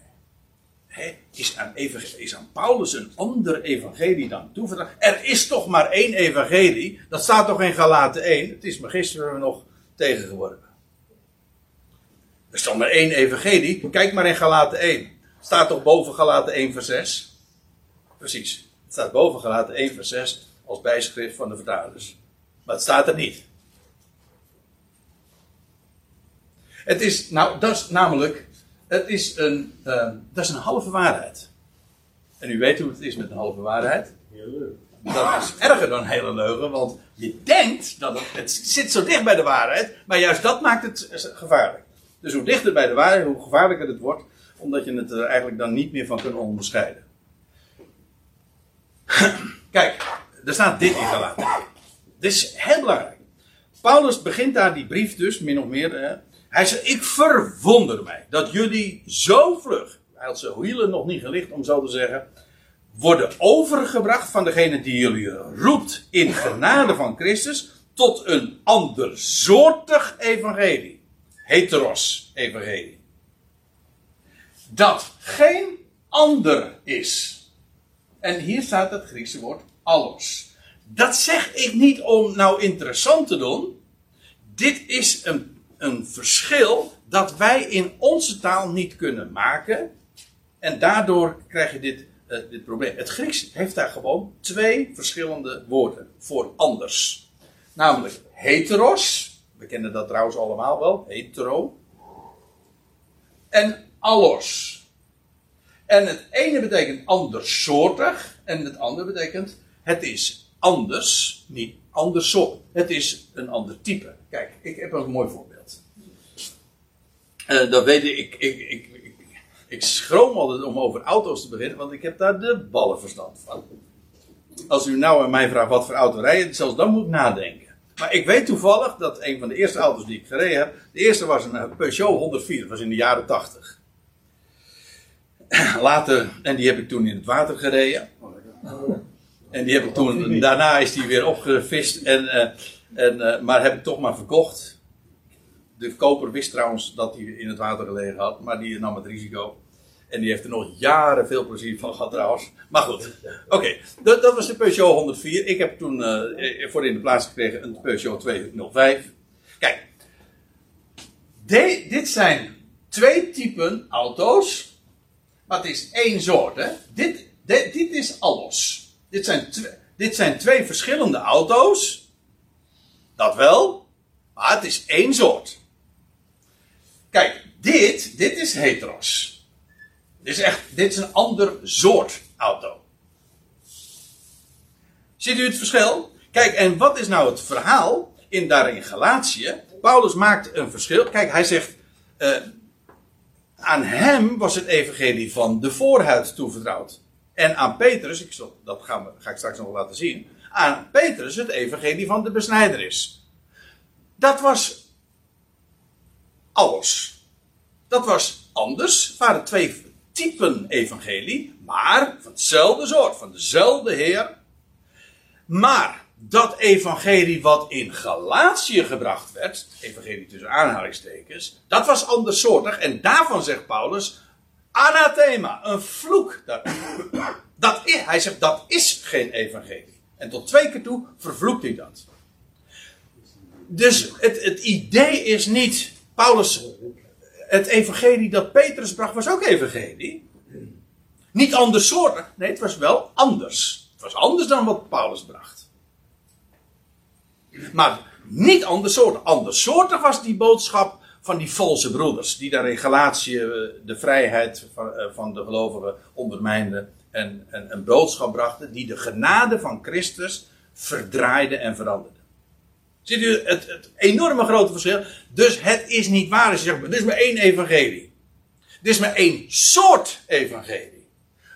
Hè, is, aan aan Paulus een ander evangelie dan toevertrouwd? Er is toch maar één evangelie. Dat staat toch in Galaten 1? Het is me gisteren nog tegengeworpen. Er is toch maar één evangelie? Kijk maar in Galaten 1. Staat toch boven Galaten 1 vers 6? Precies. Het staat boven Galaten 1 vers 6 als bijschrift van de vertalers. Maar het staat er niet. Het is, nou, dat is namelijk, het is een, eh, dat is een halve waarheid. En u weet hoe het is met een halve waarheid. Heel leuk. Dat is erger dan een hele leugen, want je denkt dat het, het zit zo dicht bij de waarheid, maar juist dat maakt het gevaarlijk. Dus hoe dichter bij de waarheid, hoe gevaarlijker het wordt, omdat je het er eigenlijk dan niet meer van kunt onderscheiden. Kijk, er staat dit in Galaten. Dit is heel belangrijk. Paulus begint daar die brief dus, min of meer. Hij zegt, ik verwonder mij dat jullie zo vlug, had zijn hielen nog niet gelicht om zo te zeggen, worden overgebracht van degene die jullie roept in genade van Christus tot een andersoortig evangelie. Heteros evangelie. Dat geen ander is. En hier staat het Griekse woord allos. Dat zeg ik niet om nou interessant te doen. Dit is een, een verschil dat wij in onze taal niet kunnen maken. En daardoor krijg je dit, eh, dit probleem. Het Grieks heeft daar gewoon twee verschillende woorden voor anders. Namelijk heteros. We kennen dat trouwens allemaal wel. Hetero. En allos. En het ene betekent andersoortig. En het andere betekent het is anders. Niet andersoort. Het is een ander type. Kijk, ik heb een mooi voorbeeld. Eh, dat weet ik, ik, ik, ik, ik, schroom altijd om over auto's te beginnen, want ik heb daar de ballen verstand van. Als u nou aan mij vraagt wat voor auto rijden, zelfs dan moet ik nadenken. Maar ik weet toevallig dat een van de eerste auto's die ik gereden heb, de eerste was een eh, Peugeot 104, dat was in de jaren 80. Later, en die heb ik toen in het water gereden. En die heb ik toen, daarna is die weer opgevist, en, eh, en, maar heb ik toch maar verkocht. De koper wist trouwens dat hij in het water gelegen had, maar die nam het risico. En die heeft er nog jaren veel plezier van gehad trouwens. Maar goed, oké. Dat, dat was de Peugeot 104. Ik heb toen eh, voor in de plaats gekregen een Peugeot 205. Kijk, dit zijn twee typen auto's. Maar het is één soort, hè. Dit, dit, dit is alles. Dit zijn, twee, dit zijn twee verschillende auto's. Dat wel. Maar het is één soort. Kijk, dit, dit is heteros. Dit is echt, dit is een ander soort auto. Ziet u het verschil? Kijk, en wat is nou het verhaal in daar in Galatië? Paulus maakt een verschil. Kijk, hij zegt, eh, aan hem was het evangelie van de voorhuid toevertrouwd. En aan Petrus, ik zal, dat gaan we, ga ik straks nog laten zien, aan Petrus het evangelie van de besnijderis. Dat was alles. Dat was anders. Het waren twee typen evangelie, maar van hetzelfde soort, van dezelfde Heer. Maar dat evangelie wat in Galatië gebracht werd, evangelie tussen aanhalingstekens, dat was andersoortig. En daarvan zegt Paulus, anathema, een vloek. Dat, dat hij zegt, dat is geen evangelie. En tot twee keer toe vervloekt hij dat. Dus het, het idee is niet, Paulus, het evangelie dat Petrus bracht was ook evangelie. Niet andersoortig, nee, het was wel anders. Het was anders dan wat Paulus bracht. Maar niet andersoortig. Andersoortig was die boodschap van die valse broeders. Die daar in Galatië eh, de vrijheid van, eh, van de gelovigen ondermijnden. En, en een boodschap brachten die de genade van Christus verdraaide en veranderde. Ziet u het, het enorme grote verschil? Dus het is niet waar je zegt, er is maar één evangelie. Er is maar één soort evangelie.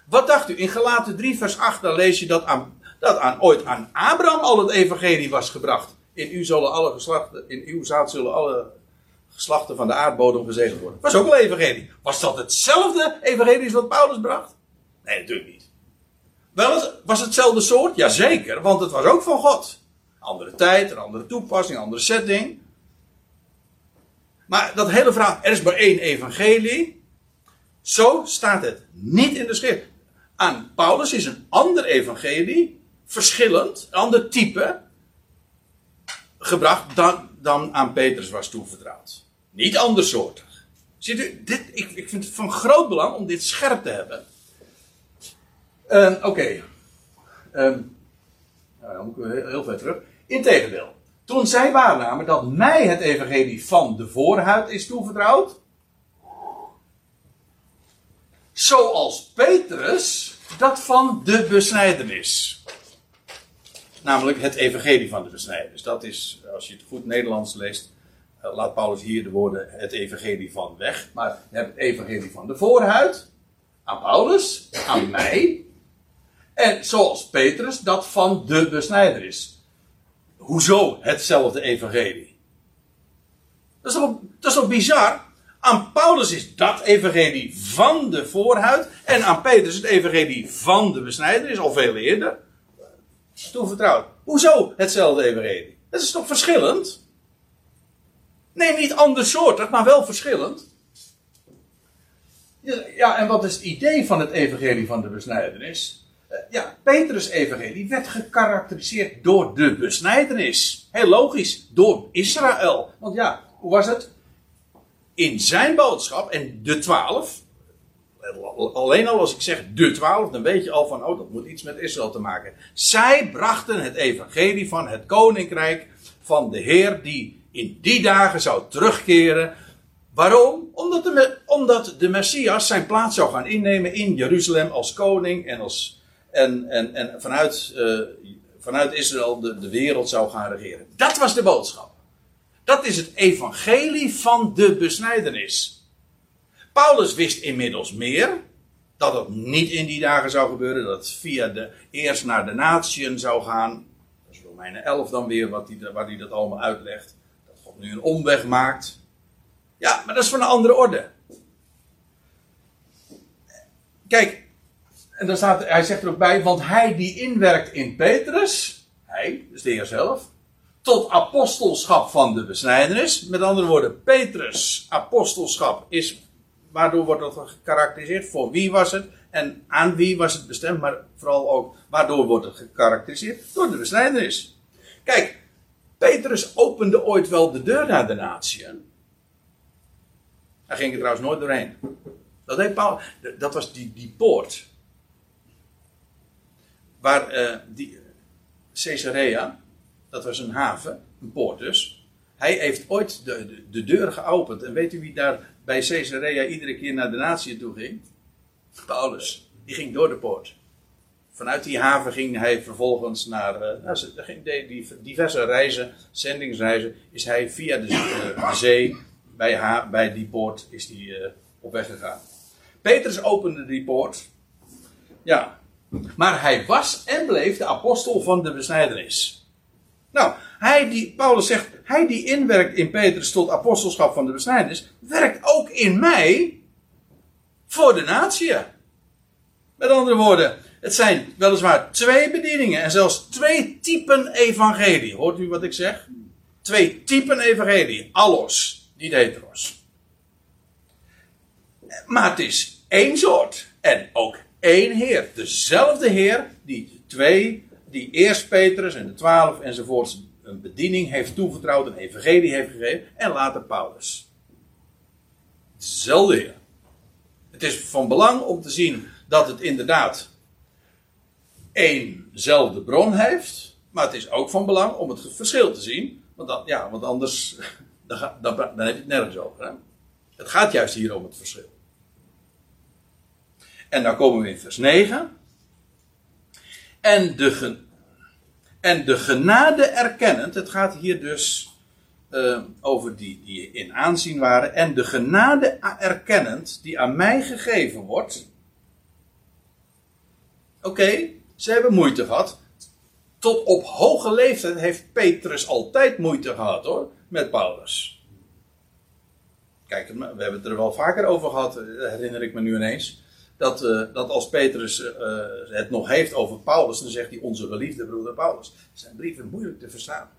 Wat dacht u? In Galaten 3 vers 8 dan lees je dat, aan, dat aan, ooit aan Abraham al het evangelie was gebracht. In u zullen alle geslachten, in uw zaad zullen alle geslachten van de aardbodem gezegend worden. Was ook een evangelie. Was dat hetzelfde evangelie wat Paulus bracht? Nee, natuurlijk niet. Wel, was het hetzelfde soort? Jazeker, want het was ook van God. Andere tijd, een andere toepassing, een andere setting. Maar dat hele verhaal, er is maar één evangelie. Zo staat het niet in de schrift. Aan Paulus is een ander evangelie, verschillend, een ander type, gebracht dan, dan aan Petrus was toevertrouwd. Niet andersoortig. Ziet u, dit, ik, ik vind het van groot belang om dit scherp te hebben. Uh, Oké. Um, nou, dan moeten we heel, heel ver terug. Integendeel. Toen zij waarnamen dat mij het evangelie van de voorhuid is toevertrouwd. Zoals Petrus dat van de besnijdenis. Namelijk het evangelie van de besnijdenis. Dat is, als je het goed Nederlands leest, eh, laat Paulus hier de woorden het evangelie van weg. Maar je hebt het evangelie van de voorhuid. Aan Paulus, aan mij. En zoals Petrus dat van de besnijder is. Hoezo hetzelfde evangelie? Dat is toch, bizar? Aan Paulus is dat evangelie van de voorhuid. En aan Petrus het evangelie van de besnijder is al veel eerder. Toevertrouwd. Hoezo hetzelfde evangelie? Dat is toch verschillend? Nee, niet andersoortig, maar wel verschillend. Ja, en wat is het idee van het evangelie van de besnijdenis? Eh, ja, Petrus' evangelie werd gekarakteriseerd door de besnijdenis. Heel logisch, door Israël. Want ja, hoe was het? In zijn boodschap, en de twaalf, alleen al als ik zeg de twaalf, dan weet je al van, oh, dat moet iets met Israël te maken. Zij brachten het evangelie van het koninkrijk van de Heer, die in die dagen zou terugkeren. Waarom? Omdat de, omdat de Messias zijn plaats zou gaan innemen in Jeruzalem als koning en als en, en, en vanuit, uh, vanuit Israël de, de wereld zou gaan regeren. Dat was de boodschap. Dat is het evangelie van de besnijdenis. Paulus wist inmiddels meer. Dat het niet in die dagen zou gebeuren. Dat het via de, eerst naar de natieën zou gaan. Dat is Romeinen 11 dan weer, wat die, waar hij dat allemaal uitlegt. Dat God nu een omweg maakt. Ja, maar dat is van een andere orde. Kijk, en dan staat, hij zegt er ook bij, want hij die inwerkt in Petrus, hij, dus de Heer zelf, tot apostelschap van de besnijdenis. Met andere woorden, Petrus apostelschap is, waardoor wordt dat gekarakteriseerd? Voor wie was het? En aan wie was het bestemd? Maar vooral ook, waardoor wordt het gekarakteriseerd? Door de besnijdenis. Kijk, Petrus opende ooit wel de deur naar de natie. Hij ging er trouwens nooit doorheen. Dat, deed dat was die, die poort waar uh, die Caesarea, dat was een haven, een poort dus. Hij heeft ooit de, de, de, deur geopend. En weet u wie daar bij Caesarea iedere keer naar de natie toe ging? Paulus. Die ging door de poort. Vanuit die haven ging hij vervolgens naar. Uh, nou, diverse reizen, zendingsreizen. Is hij via de, de zee bij, bij die poort is die, op weg gegaan. Petrus opende die poort. Ja, maar hij was en bleef de apostel van de besnijdenis. Nou, hij die, Paulus zegt, hij die inwerkt in Petrus tot apostelschap van de besnijdenis, werkt ook in mij voor de natie. Met andere woorden, het zijn weliswaar twee bedieningen en zelfs twee typen evangelie. Hoort u wat ik zeg? Twee typen evangelie. Allos, niet heteros. Maar het is één soort en ook één Heer. Dezelfde Heer die twee, die eerst Petrus en de twaalf enzovoorts een bediening heeft toevertrouwd, een evangelie heeft gegeven, en later Paulus. Dezelfde Heer. Het is van belang om te zien dat het inderdaad éénzelfde bron heeft, maar het is ook van belang om het verschil te zien, want, ja, want anders dan, dan, dan heb je het nergens over. Hè? Het gaat juist hier om het verschil. En dan komen we in vers 9. En de, en de genade erkennend, het gaat hier dus eh, over die, die in aanzien waren. En de genade erkennend, die aan mij gegeven wordt. Oké, ze hebben moeite gehad. Tot op hoge leeftijd heeft Petrus altijd moeite gehad hoor, met Paulus. Kijk, we hebben het er wel vaker over gehad, eh, herinner ik me nu ineens. Dat, eh, dat als Petrus eh, het nog heeft over Paulus, dan zegt hij onze geliefde broeder Paulus. Zijn brieven moeilijk te verstaan.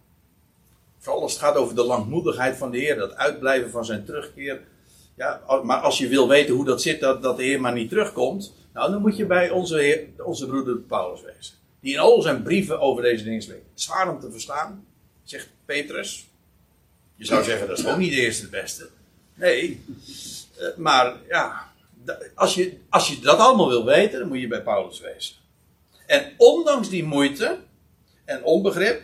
Vooral als het gaat over de langmoedigheid van de Heer, dat uitblijven van zijn terugkeer. Ja, maar als je wil weten hoe dat zit, dat, dat de Heer maar niet terugkomt, nou, dan moet je bij onze, onze broeder Paulus wezen. Die in al zijn brieven over deze dingen spreekt. Zwaar om te verstaan, zegt Petrus. Je zou zeggen, dat is ook niet de eerste beste. Nee, eh, maar ja, als je, als je dat allemaal wil weten, dan moet je bij Paulus wezen. En ondanks die moeite en onbegrip,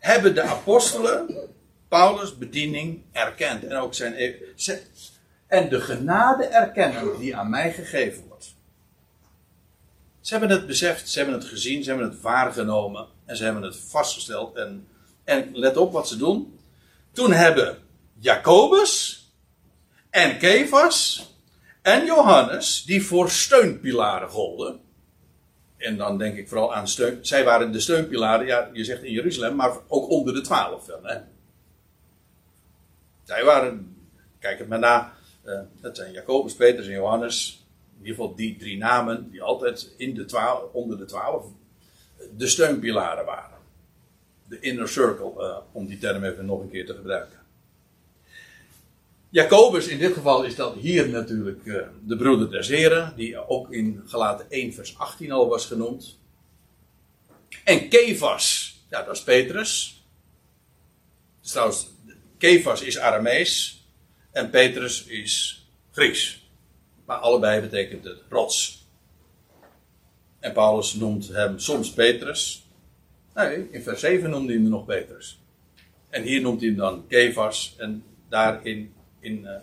hebben de apostelen Paulus' bediening erkend. En ook zijn. e- En de genade erkennen die aan mij gegeven wordt. Ze hebben het beseft, ze hebben het gezien, ze hebben het waargenomen. En ze hebben het vastgesteld. En, en let op wat ze doen. Toen hebben Jacobus en Kefas en Johannes, die voor steunpilaren golden. En dan denk ik vooral aan steun. Zij waren de steunpilaren, ja, je zegt in Jeruzalem, maar ook onder de twaalf dan. Hè? Zij waren, kijk het maar na, eh, dat zijn Jacobus, Petrus en Johannes. In ieder geval die drie namen die altijd in de twaalf, onder de twaalf de steunpilaren waren. De inner circle, eh, om die term even nog een keer te gebruiken. Jacobus, in dit geval is dat hier natuurlijk eh, de broeder des Heren, die ook in Galaten 1 vers 18 al was genoemd. En Kefas, ja dat is Petrus. Dus trouwens, Kefas is Aramees en Petrus is Grieks. Maar allebei betekent het rots. En Paulus noemt hem soms Petrus. Nee, in vers 7 noemde hij hem nog Petrus. En hier noemt hij hem dan Kefas. En daarin in, eh,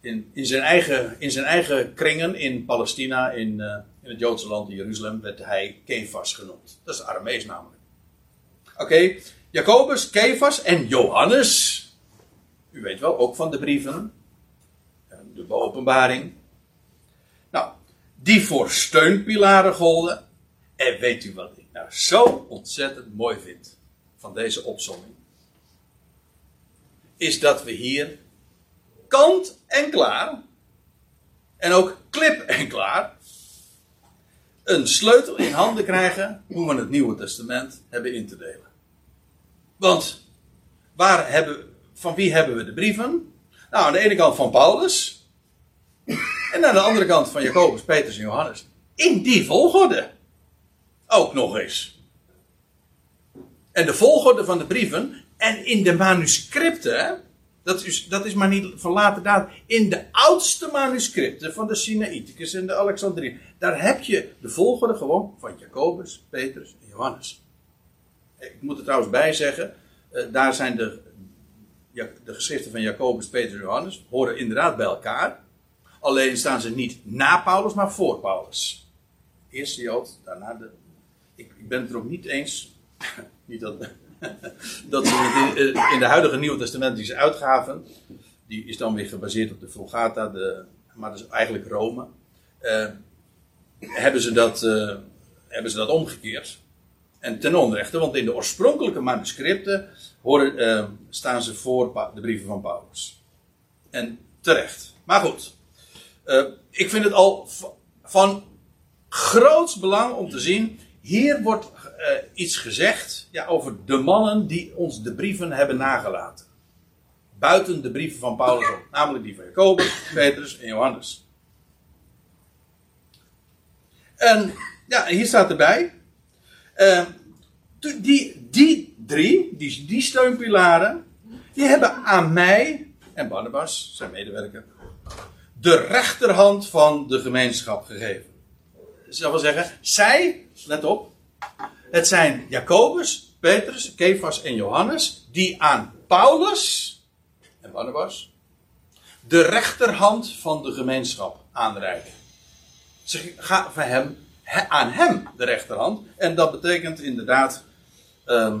in, in, zijn eigen, in zijn eigen kringen in Palestina, in, eh, in het Joodse land in Jeruzalem, werd hij Kefas genoemd. Dat is Aramees namelijk. Oké, Jacobus, Kefas en Johannes. U weet wel, ook van de brieven. En De openbaring. Nou, die voor steunpilaren golden. En weet u wat ik nou zo ontzettend mooi vind van deze opzomming? Is dat we hier kant en klaar. En ook klip en klaar. Een sleutel in handen krijgen hoe we het Nieuwe Testament hebben in te delen. Want waar hebben, van wie hebben we de brieven? Nou, aan de ene kant van Paulus. En aan de andere kant van Jacobus, Petrus en Johannes. In die volgorde. Ook nog eens. En de volgorde van de brieven. En in de manuscripten. Dat is, dat is maar niet van later datum. In de oudste manuscripten van de Sinaiticus en de Alexandrië. Daar heb je de volgorde gewoon van Jacobus, Petrus en Johannes. Ik moet er trouwens bij zeggen. eh, daar zijn de, de geschriften van Jacobus, Petrus en Johannes. horen inderdaad bij elkaar. Alleen staan ze niet na Paulus, maar voor Paulus. Eerst de Jood, daarna de. Ik, ik ben het er ook niet eens. niet dat, dat ze het in, in de huidige Nieuwe Testamentische uitgaven. Die is dan weer gebaseerd op de Vulgata, de, maar is eigenlijk Rome. eh, hebben, ze dat, eh, hebben ze dat omgekeerd. En ten onrechte, want in de oorspronkelijke manuscripten horen, eh, staan ze voor de brieven van Paulus. En terecht. Maar goed. Eh, ik vind het al van groots belang om te zien. Hier wordt eh, iets gezegd ja, over de mannen die ons de brieven hebben nagelaten. Buiten de brieven van Paulus op. Namelijk die van Jacobus, Petrus en Johannes. En ja, hier staat erbij. eh, die, die drie, die, die steunpilaren, die hebben aan mij en Barnabas, zijn medewerker, de rechterhand van de gemeenschap gegeven. Dat wil zeggen, zij, let op, het zijn Jacobus, Petrus, Kefas en Johannes, die aan Paulus en Barnabas de rechterhand van de gemeenschap aanreiken. Ze gaven hem, he- aan hem de rechterhand. En dat betekent inderdaad ehm,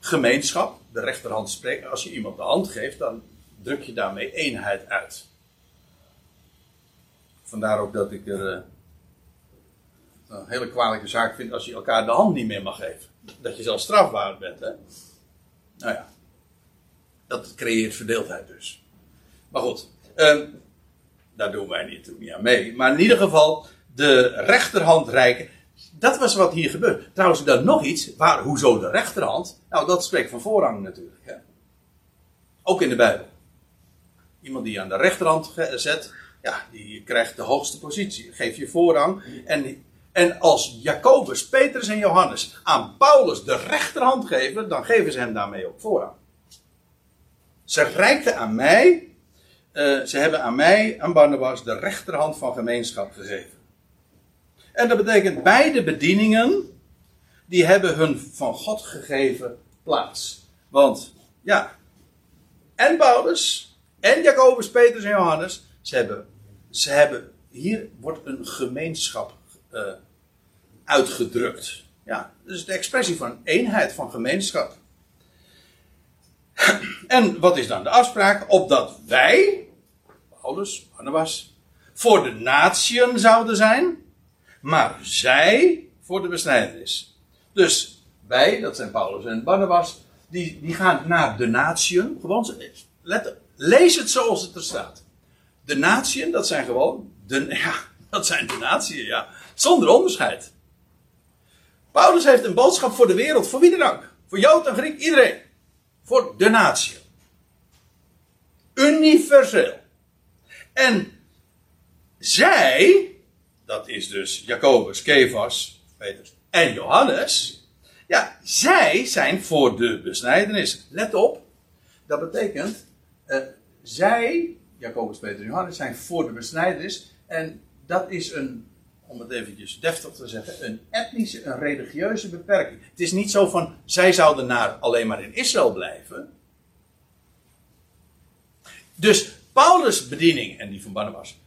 gemeenschap. De rechterhand spreekt. Als je iemand de hand geeft, dan druk je daarmee eenheid uit. Vandaar ook dat ik er eh, een hele kwalijke zaak vind als je elkaar de hand niet meer mag geven. Dat je zelf strafbaar bent. Hè? Nou ja, dat creëert verdeeldheid dus. Maar goed, ehm, daar doen wij niet, aan mee. Maar in ieder geval, de rechterhand reiken. Dat was wat hier gebeurde. Trouwens, dan nog iets. Waar, hoezo de rechterhand? Nou, dat spreekt van voorrang natuurlijk. Hè? Ook in de Bijbel. Iemand die aan de rechterhand zet, ja, die krijgt de hoogste positie. Geef je voorrang. En, en als Jacobus, Petrus en Johannes aan Paulus de rechterhand geven, dan geven ze hem daarmee ook voorrang. Ze reikten aan mij, eh, ze hebben aan mij, aan Barnabas, de rechterhand van gemeenschap gegeven. En dat betekent beide bedieningen, die hebben hun van God gegeven plaats. Want, ja, en Paulus, en Jacobus, Petrus en Johannes, ze hebben, ze hebben hier wordt een gemeenschap eh, uitgedrukt. Ja, dus de expressie van eenheid, van gemeenschap. En wat is dan de afspraak? Opdat wij, Paulus, Barnabas, voor de natieën zouden zijn, maar zij voor de besnijdenis. Dus wij, dat zijn Paulus en Barnabas, die, die gaan naar de natieën. Gewoon, let, lees het zoals het er staat. De natieën, dat zijn gewoon, de, ja, dat zijn de natieën, ja. Zonder onderscheid. Paulus heeft een boodschap voor de wereld, voor wie dan ook. Voor Jood en Griek, iedereen. Voor de natie. Universeel. En zij, dat is dus Jacobus, Kefas, Petrus en Johannes. Ja, zij zijn voor de besnijdenis. Let op, dat betekent, eh, zij, Jacobus, Petrus en Johannes, zijn voor de besnijdenis. En dat is een, om het eventjes deftig te zeggen, een etnische, een religieuze beperking. Het is niet zo van, zij zouden naar alleen maar in Israël blijven. Dus Paulus' bediening en die van Barnabas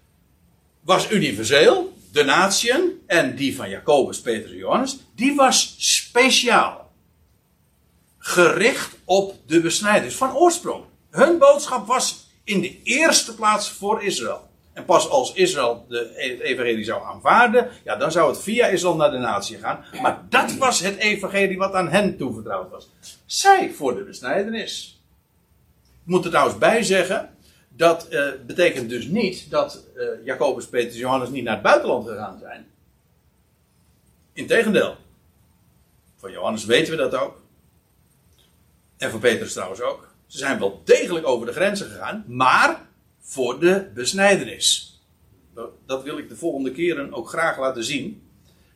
was universeel, de natieën, en die van Jacobus, Petrus en Johannes, die was speciaal. Gericht op de besnijders van oorsprong. Hun boodschap was in de eerste plaats voor Israël. En pas als Israël de, het evangelie zou aanvaarden, ja, dan zou het via Israël naar de natie gaan. Maar dat was het evangelie wat aan hen toevertrouwd was. Zij voor de besnijdenis. Ik moet er trouwens bij zeggen, dat eh, betekent dus niet dat eh, Jacobus, Petrus Johannes niet naar het buitenland gegaan zijn. Integendeel. Van Johannes weten we dat ook. En van Petrus trouwens ook. Ze zijn wel degelijk over de grenzen gegaan, maar voor de besnijdenis. Dat, wil ik de volgende keren ook graag laten zien.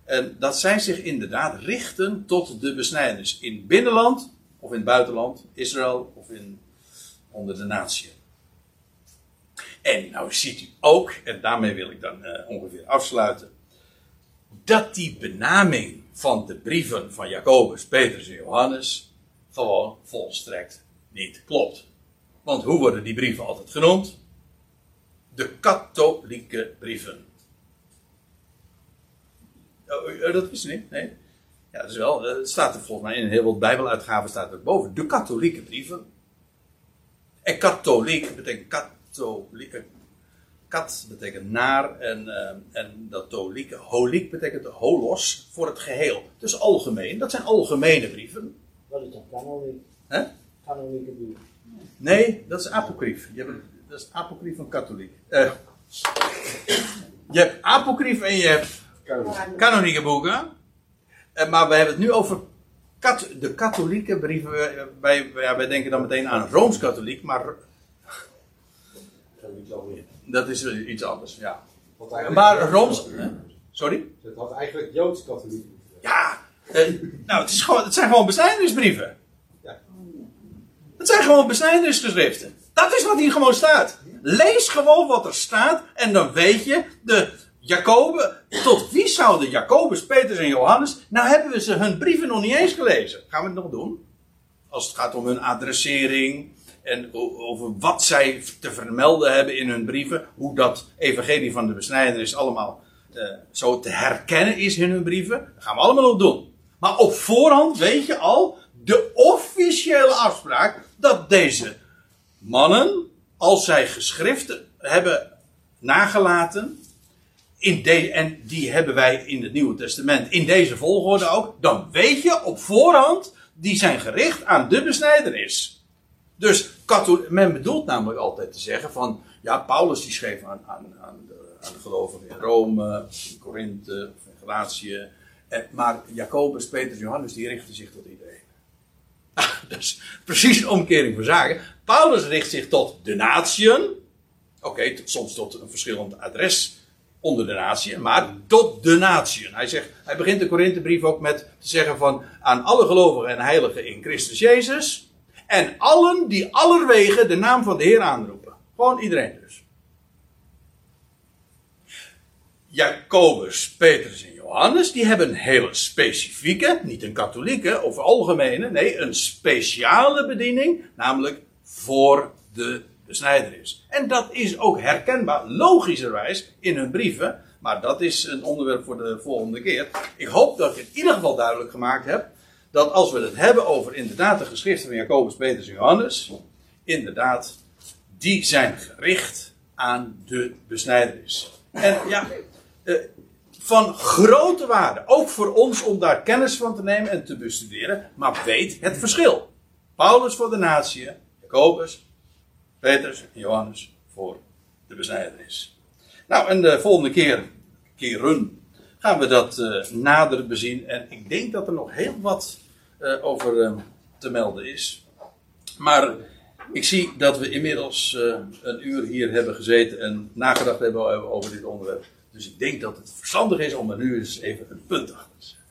En dat zij zich inderdaad richten tot de besnijdenis. In binnenland of in het buitenland, Israël of in, onder de natie. En nou ziet u ook, en daarmee wil ik dan eh, ongeveer afsluiten, dat die benaming van de brieven van Jacobus, Petrus en Johannes gewoon volstrekt niet klopt. Want hoe worden die brieven altijd genoemd? De katholieke brieven. Oh, dat wist je niet? Nee? Ja, dat is wel. Het staat er volgens mij in heel veel Bijbeluitgaven staat er boven. De katholieke brieven. En katholiek betekent katholiek. Kat betekent naar en, uh, en dat tolieke, holiek betekent holos voor het geheel. Dus algemeen, dat zijn algemene brieven. Wat is? Hè? Kanonieke brief. Nee, dat is apocryf. Je hebt, dat is apocryf van katholiek. Uh, je hebt apocryf en je hebt kanonieke boeken. Uh, maar we hebben het nu over kat, de katholieke brieven. Wij, ja, wij denken dan meteen aan Rooms-Katholiek, maar Dat is alweer. dat is iets anders, ja. Maar Rooms... Hè? Sorry? Het had eigenlijk Joods-katholiek. Ja, eh, nou, het, is gewoon, het zijn gewoon besnijdenisbrieven. Ja. Het zijn gewoon besnijdenisgeschriften. Dat is wat hier gewoon staat. Lees gewoon wat er staat en dan weet je, de Jacobe, tot wie zouden Jacobus, Petrus en Johannes? Nou hebben we ze hun brieven nog niet eens gelezen. Gaan we het nog doen? Als het gaat om hun adressering en over wat zij te vermelden hebben in hun brieven. Hoe dat evangelie van de besnijdenis allemaal eh, zo te herkennen is in hun brieven. Dat gaan we allemaal nog doen. Maar op voorhand weet je al de officiële afspraak dat deze mannen, als zij geschriften hebben nagelaten, in de, en die hebben wij in het Nieuwe Testament in deze volgorde ook, dan weet je op voorhand, die zijn gericht aan de besnijdenis. Dus men bedoelt namelijk altijd te zeggen van, ja, Paulus die schreef aan, aan, aan, de, aan de gelovigen in Rome, in Korinthe, in Galatië, en, maar Jacobus, Petrus, Johannes, die richten zich tot iedereen. Is precies een omkering van zaken. Paulus richt zich tot de natieën. Oké, soms tot een verschillend adres onder de natieën, maar tot de natieën. Hij, zegt, hij begint de Korinthebrief ook met te zeggen van aan alle gelovigen en heiligen in Christus Jezus. En allen die allerwege de naam van de Heer aanroepen. Gewoon iedereen dus. Jacobus, Petrus en Johannes, die hebben een hele specifieke, niet een katholieke of algemene, nee, een speciale bediening, namelijk voor de besnijderis. En dat is ook herkenbaar, logischerwijs, in hun brieven, maar dat is een onderwerp voor de volgende keer. Ik hoop dat ik in ieder geval duidelijk gemaakt heb, dat als we het hebben over inderdaad de geschriften van Jacobus, Petrus en Johannes, inderdaad, die zijn gericht aan de besnijderis. En ja, eh, van grote waarde. Ook voor ons om daar kennis van te nemen en te bestuderen. Maar weet het verschil. Paulus voor de natie, Jacobus, Petrus en Johannes voor de besnijdenis. Nou, en de volgende keer, keren, gaan we dat eh, nader bezien. En ik denk dat er nog heel wat eh, over eh, te melden is. Maar ik zie dat we inmiddels eh, een uur hier hebben gezeten en nagedacht hebben over dit onderwerp. Dus ik denk dat het verstandig is om er nu eens even een punt achter te zetten.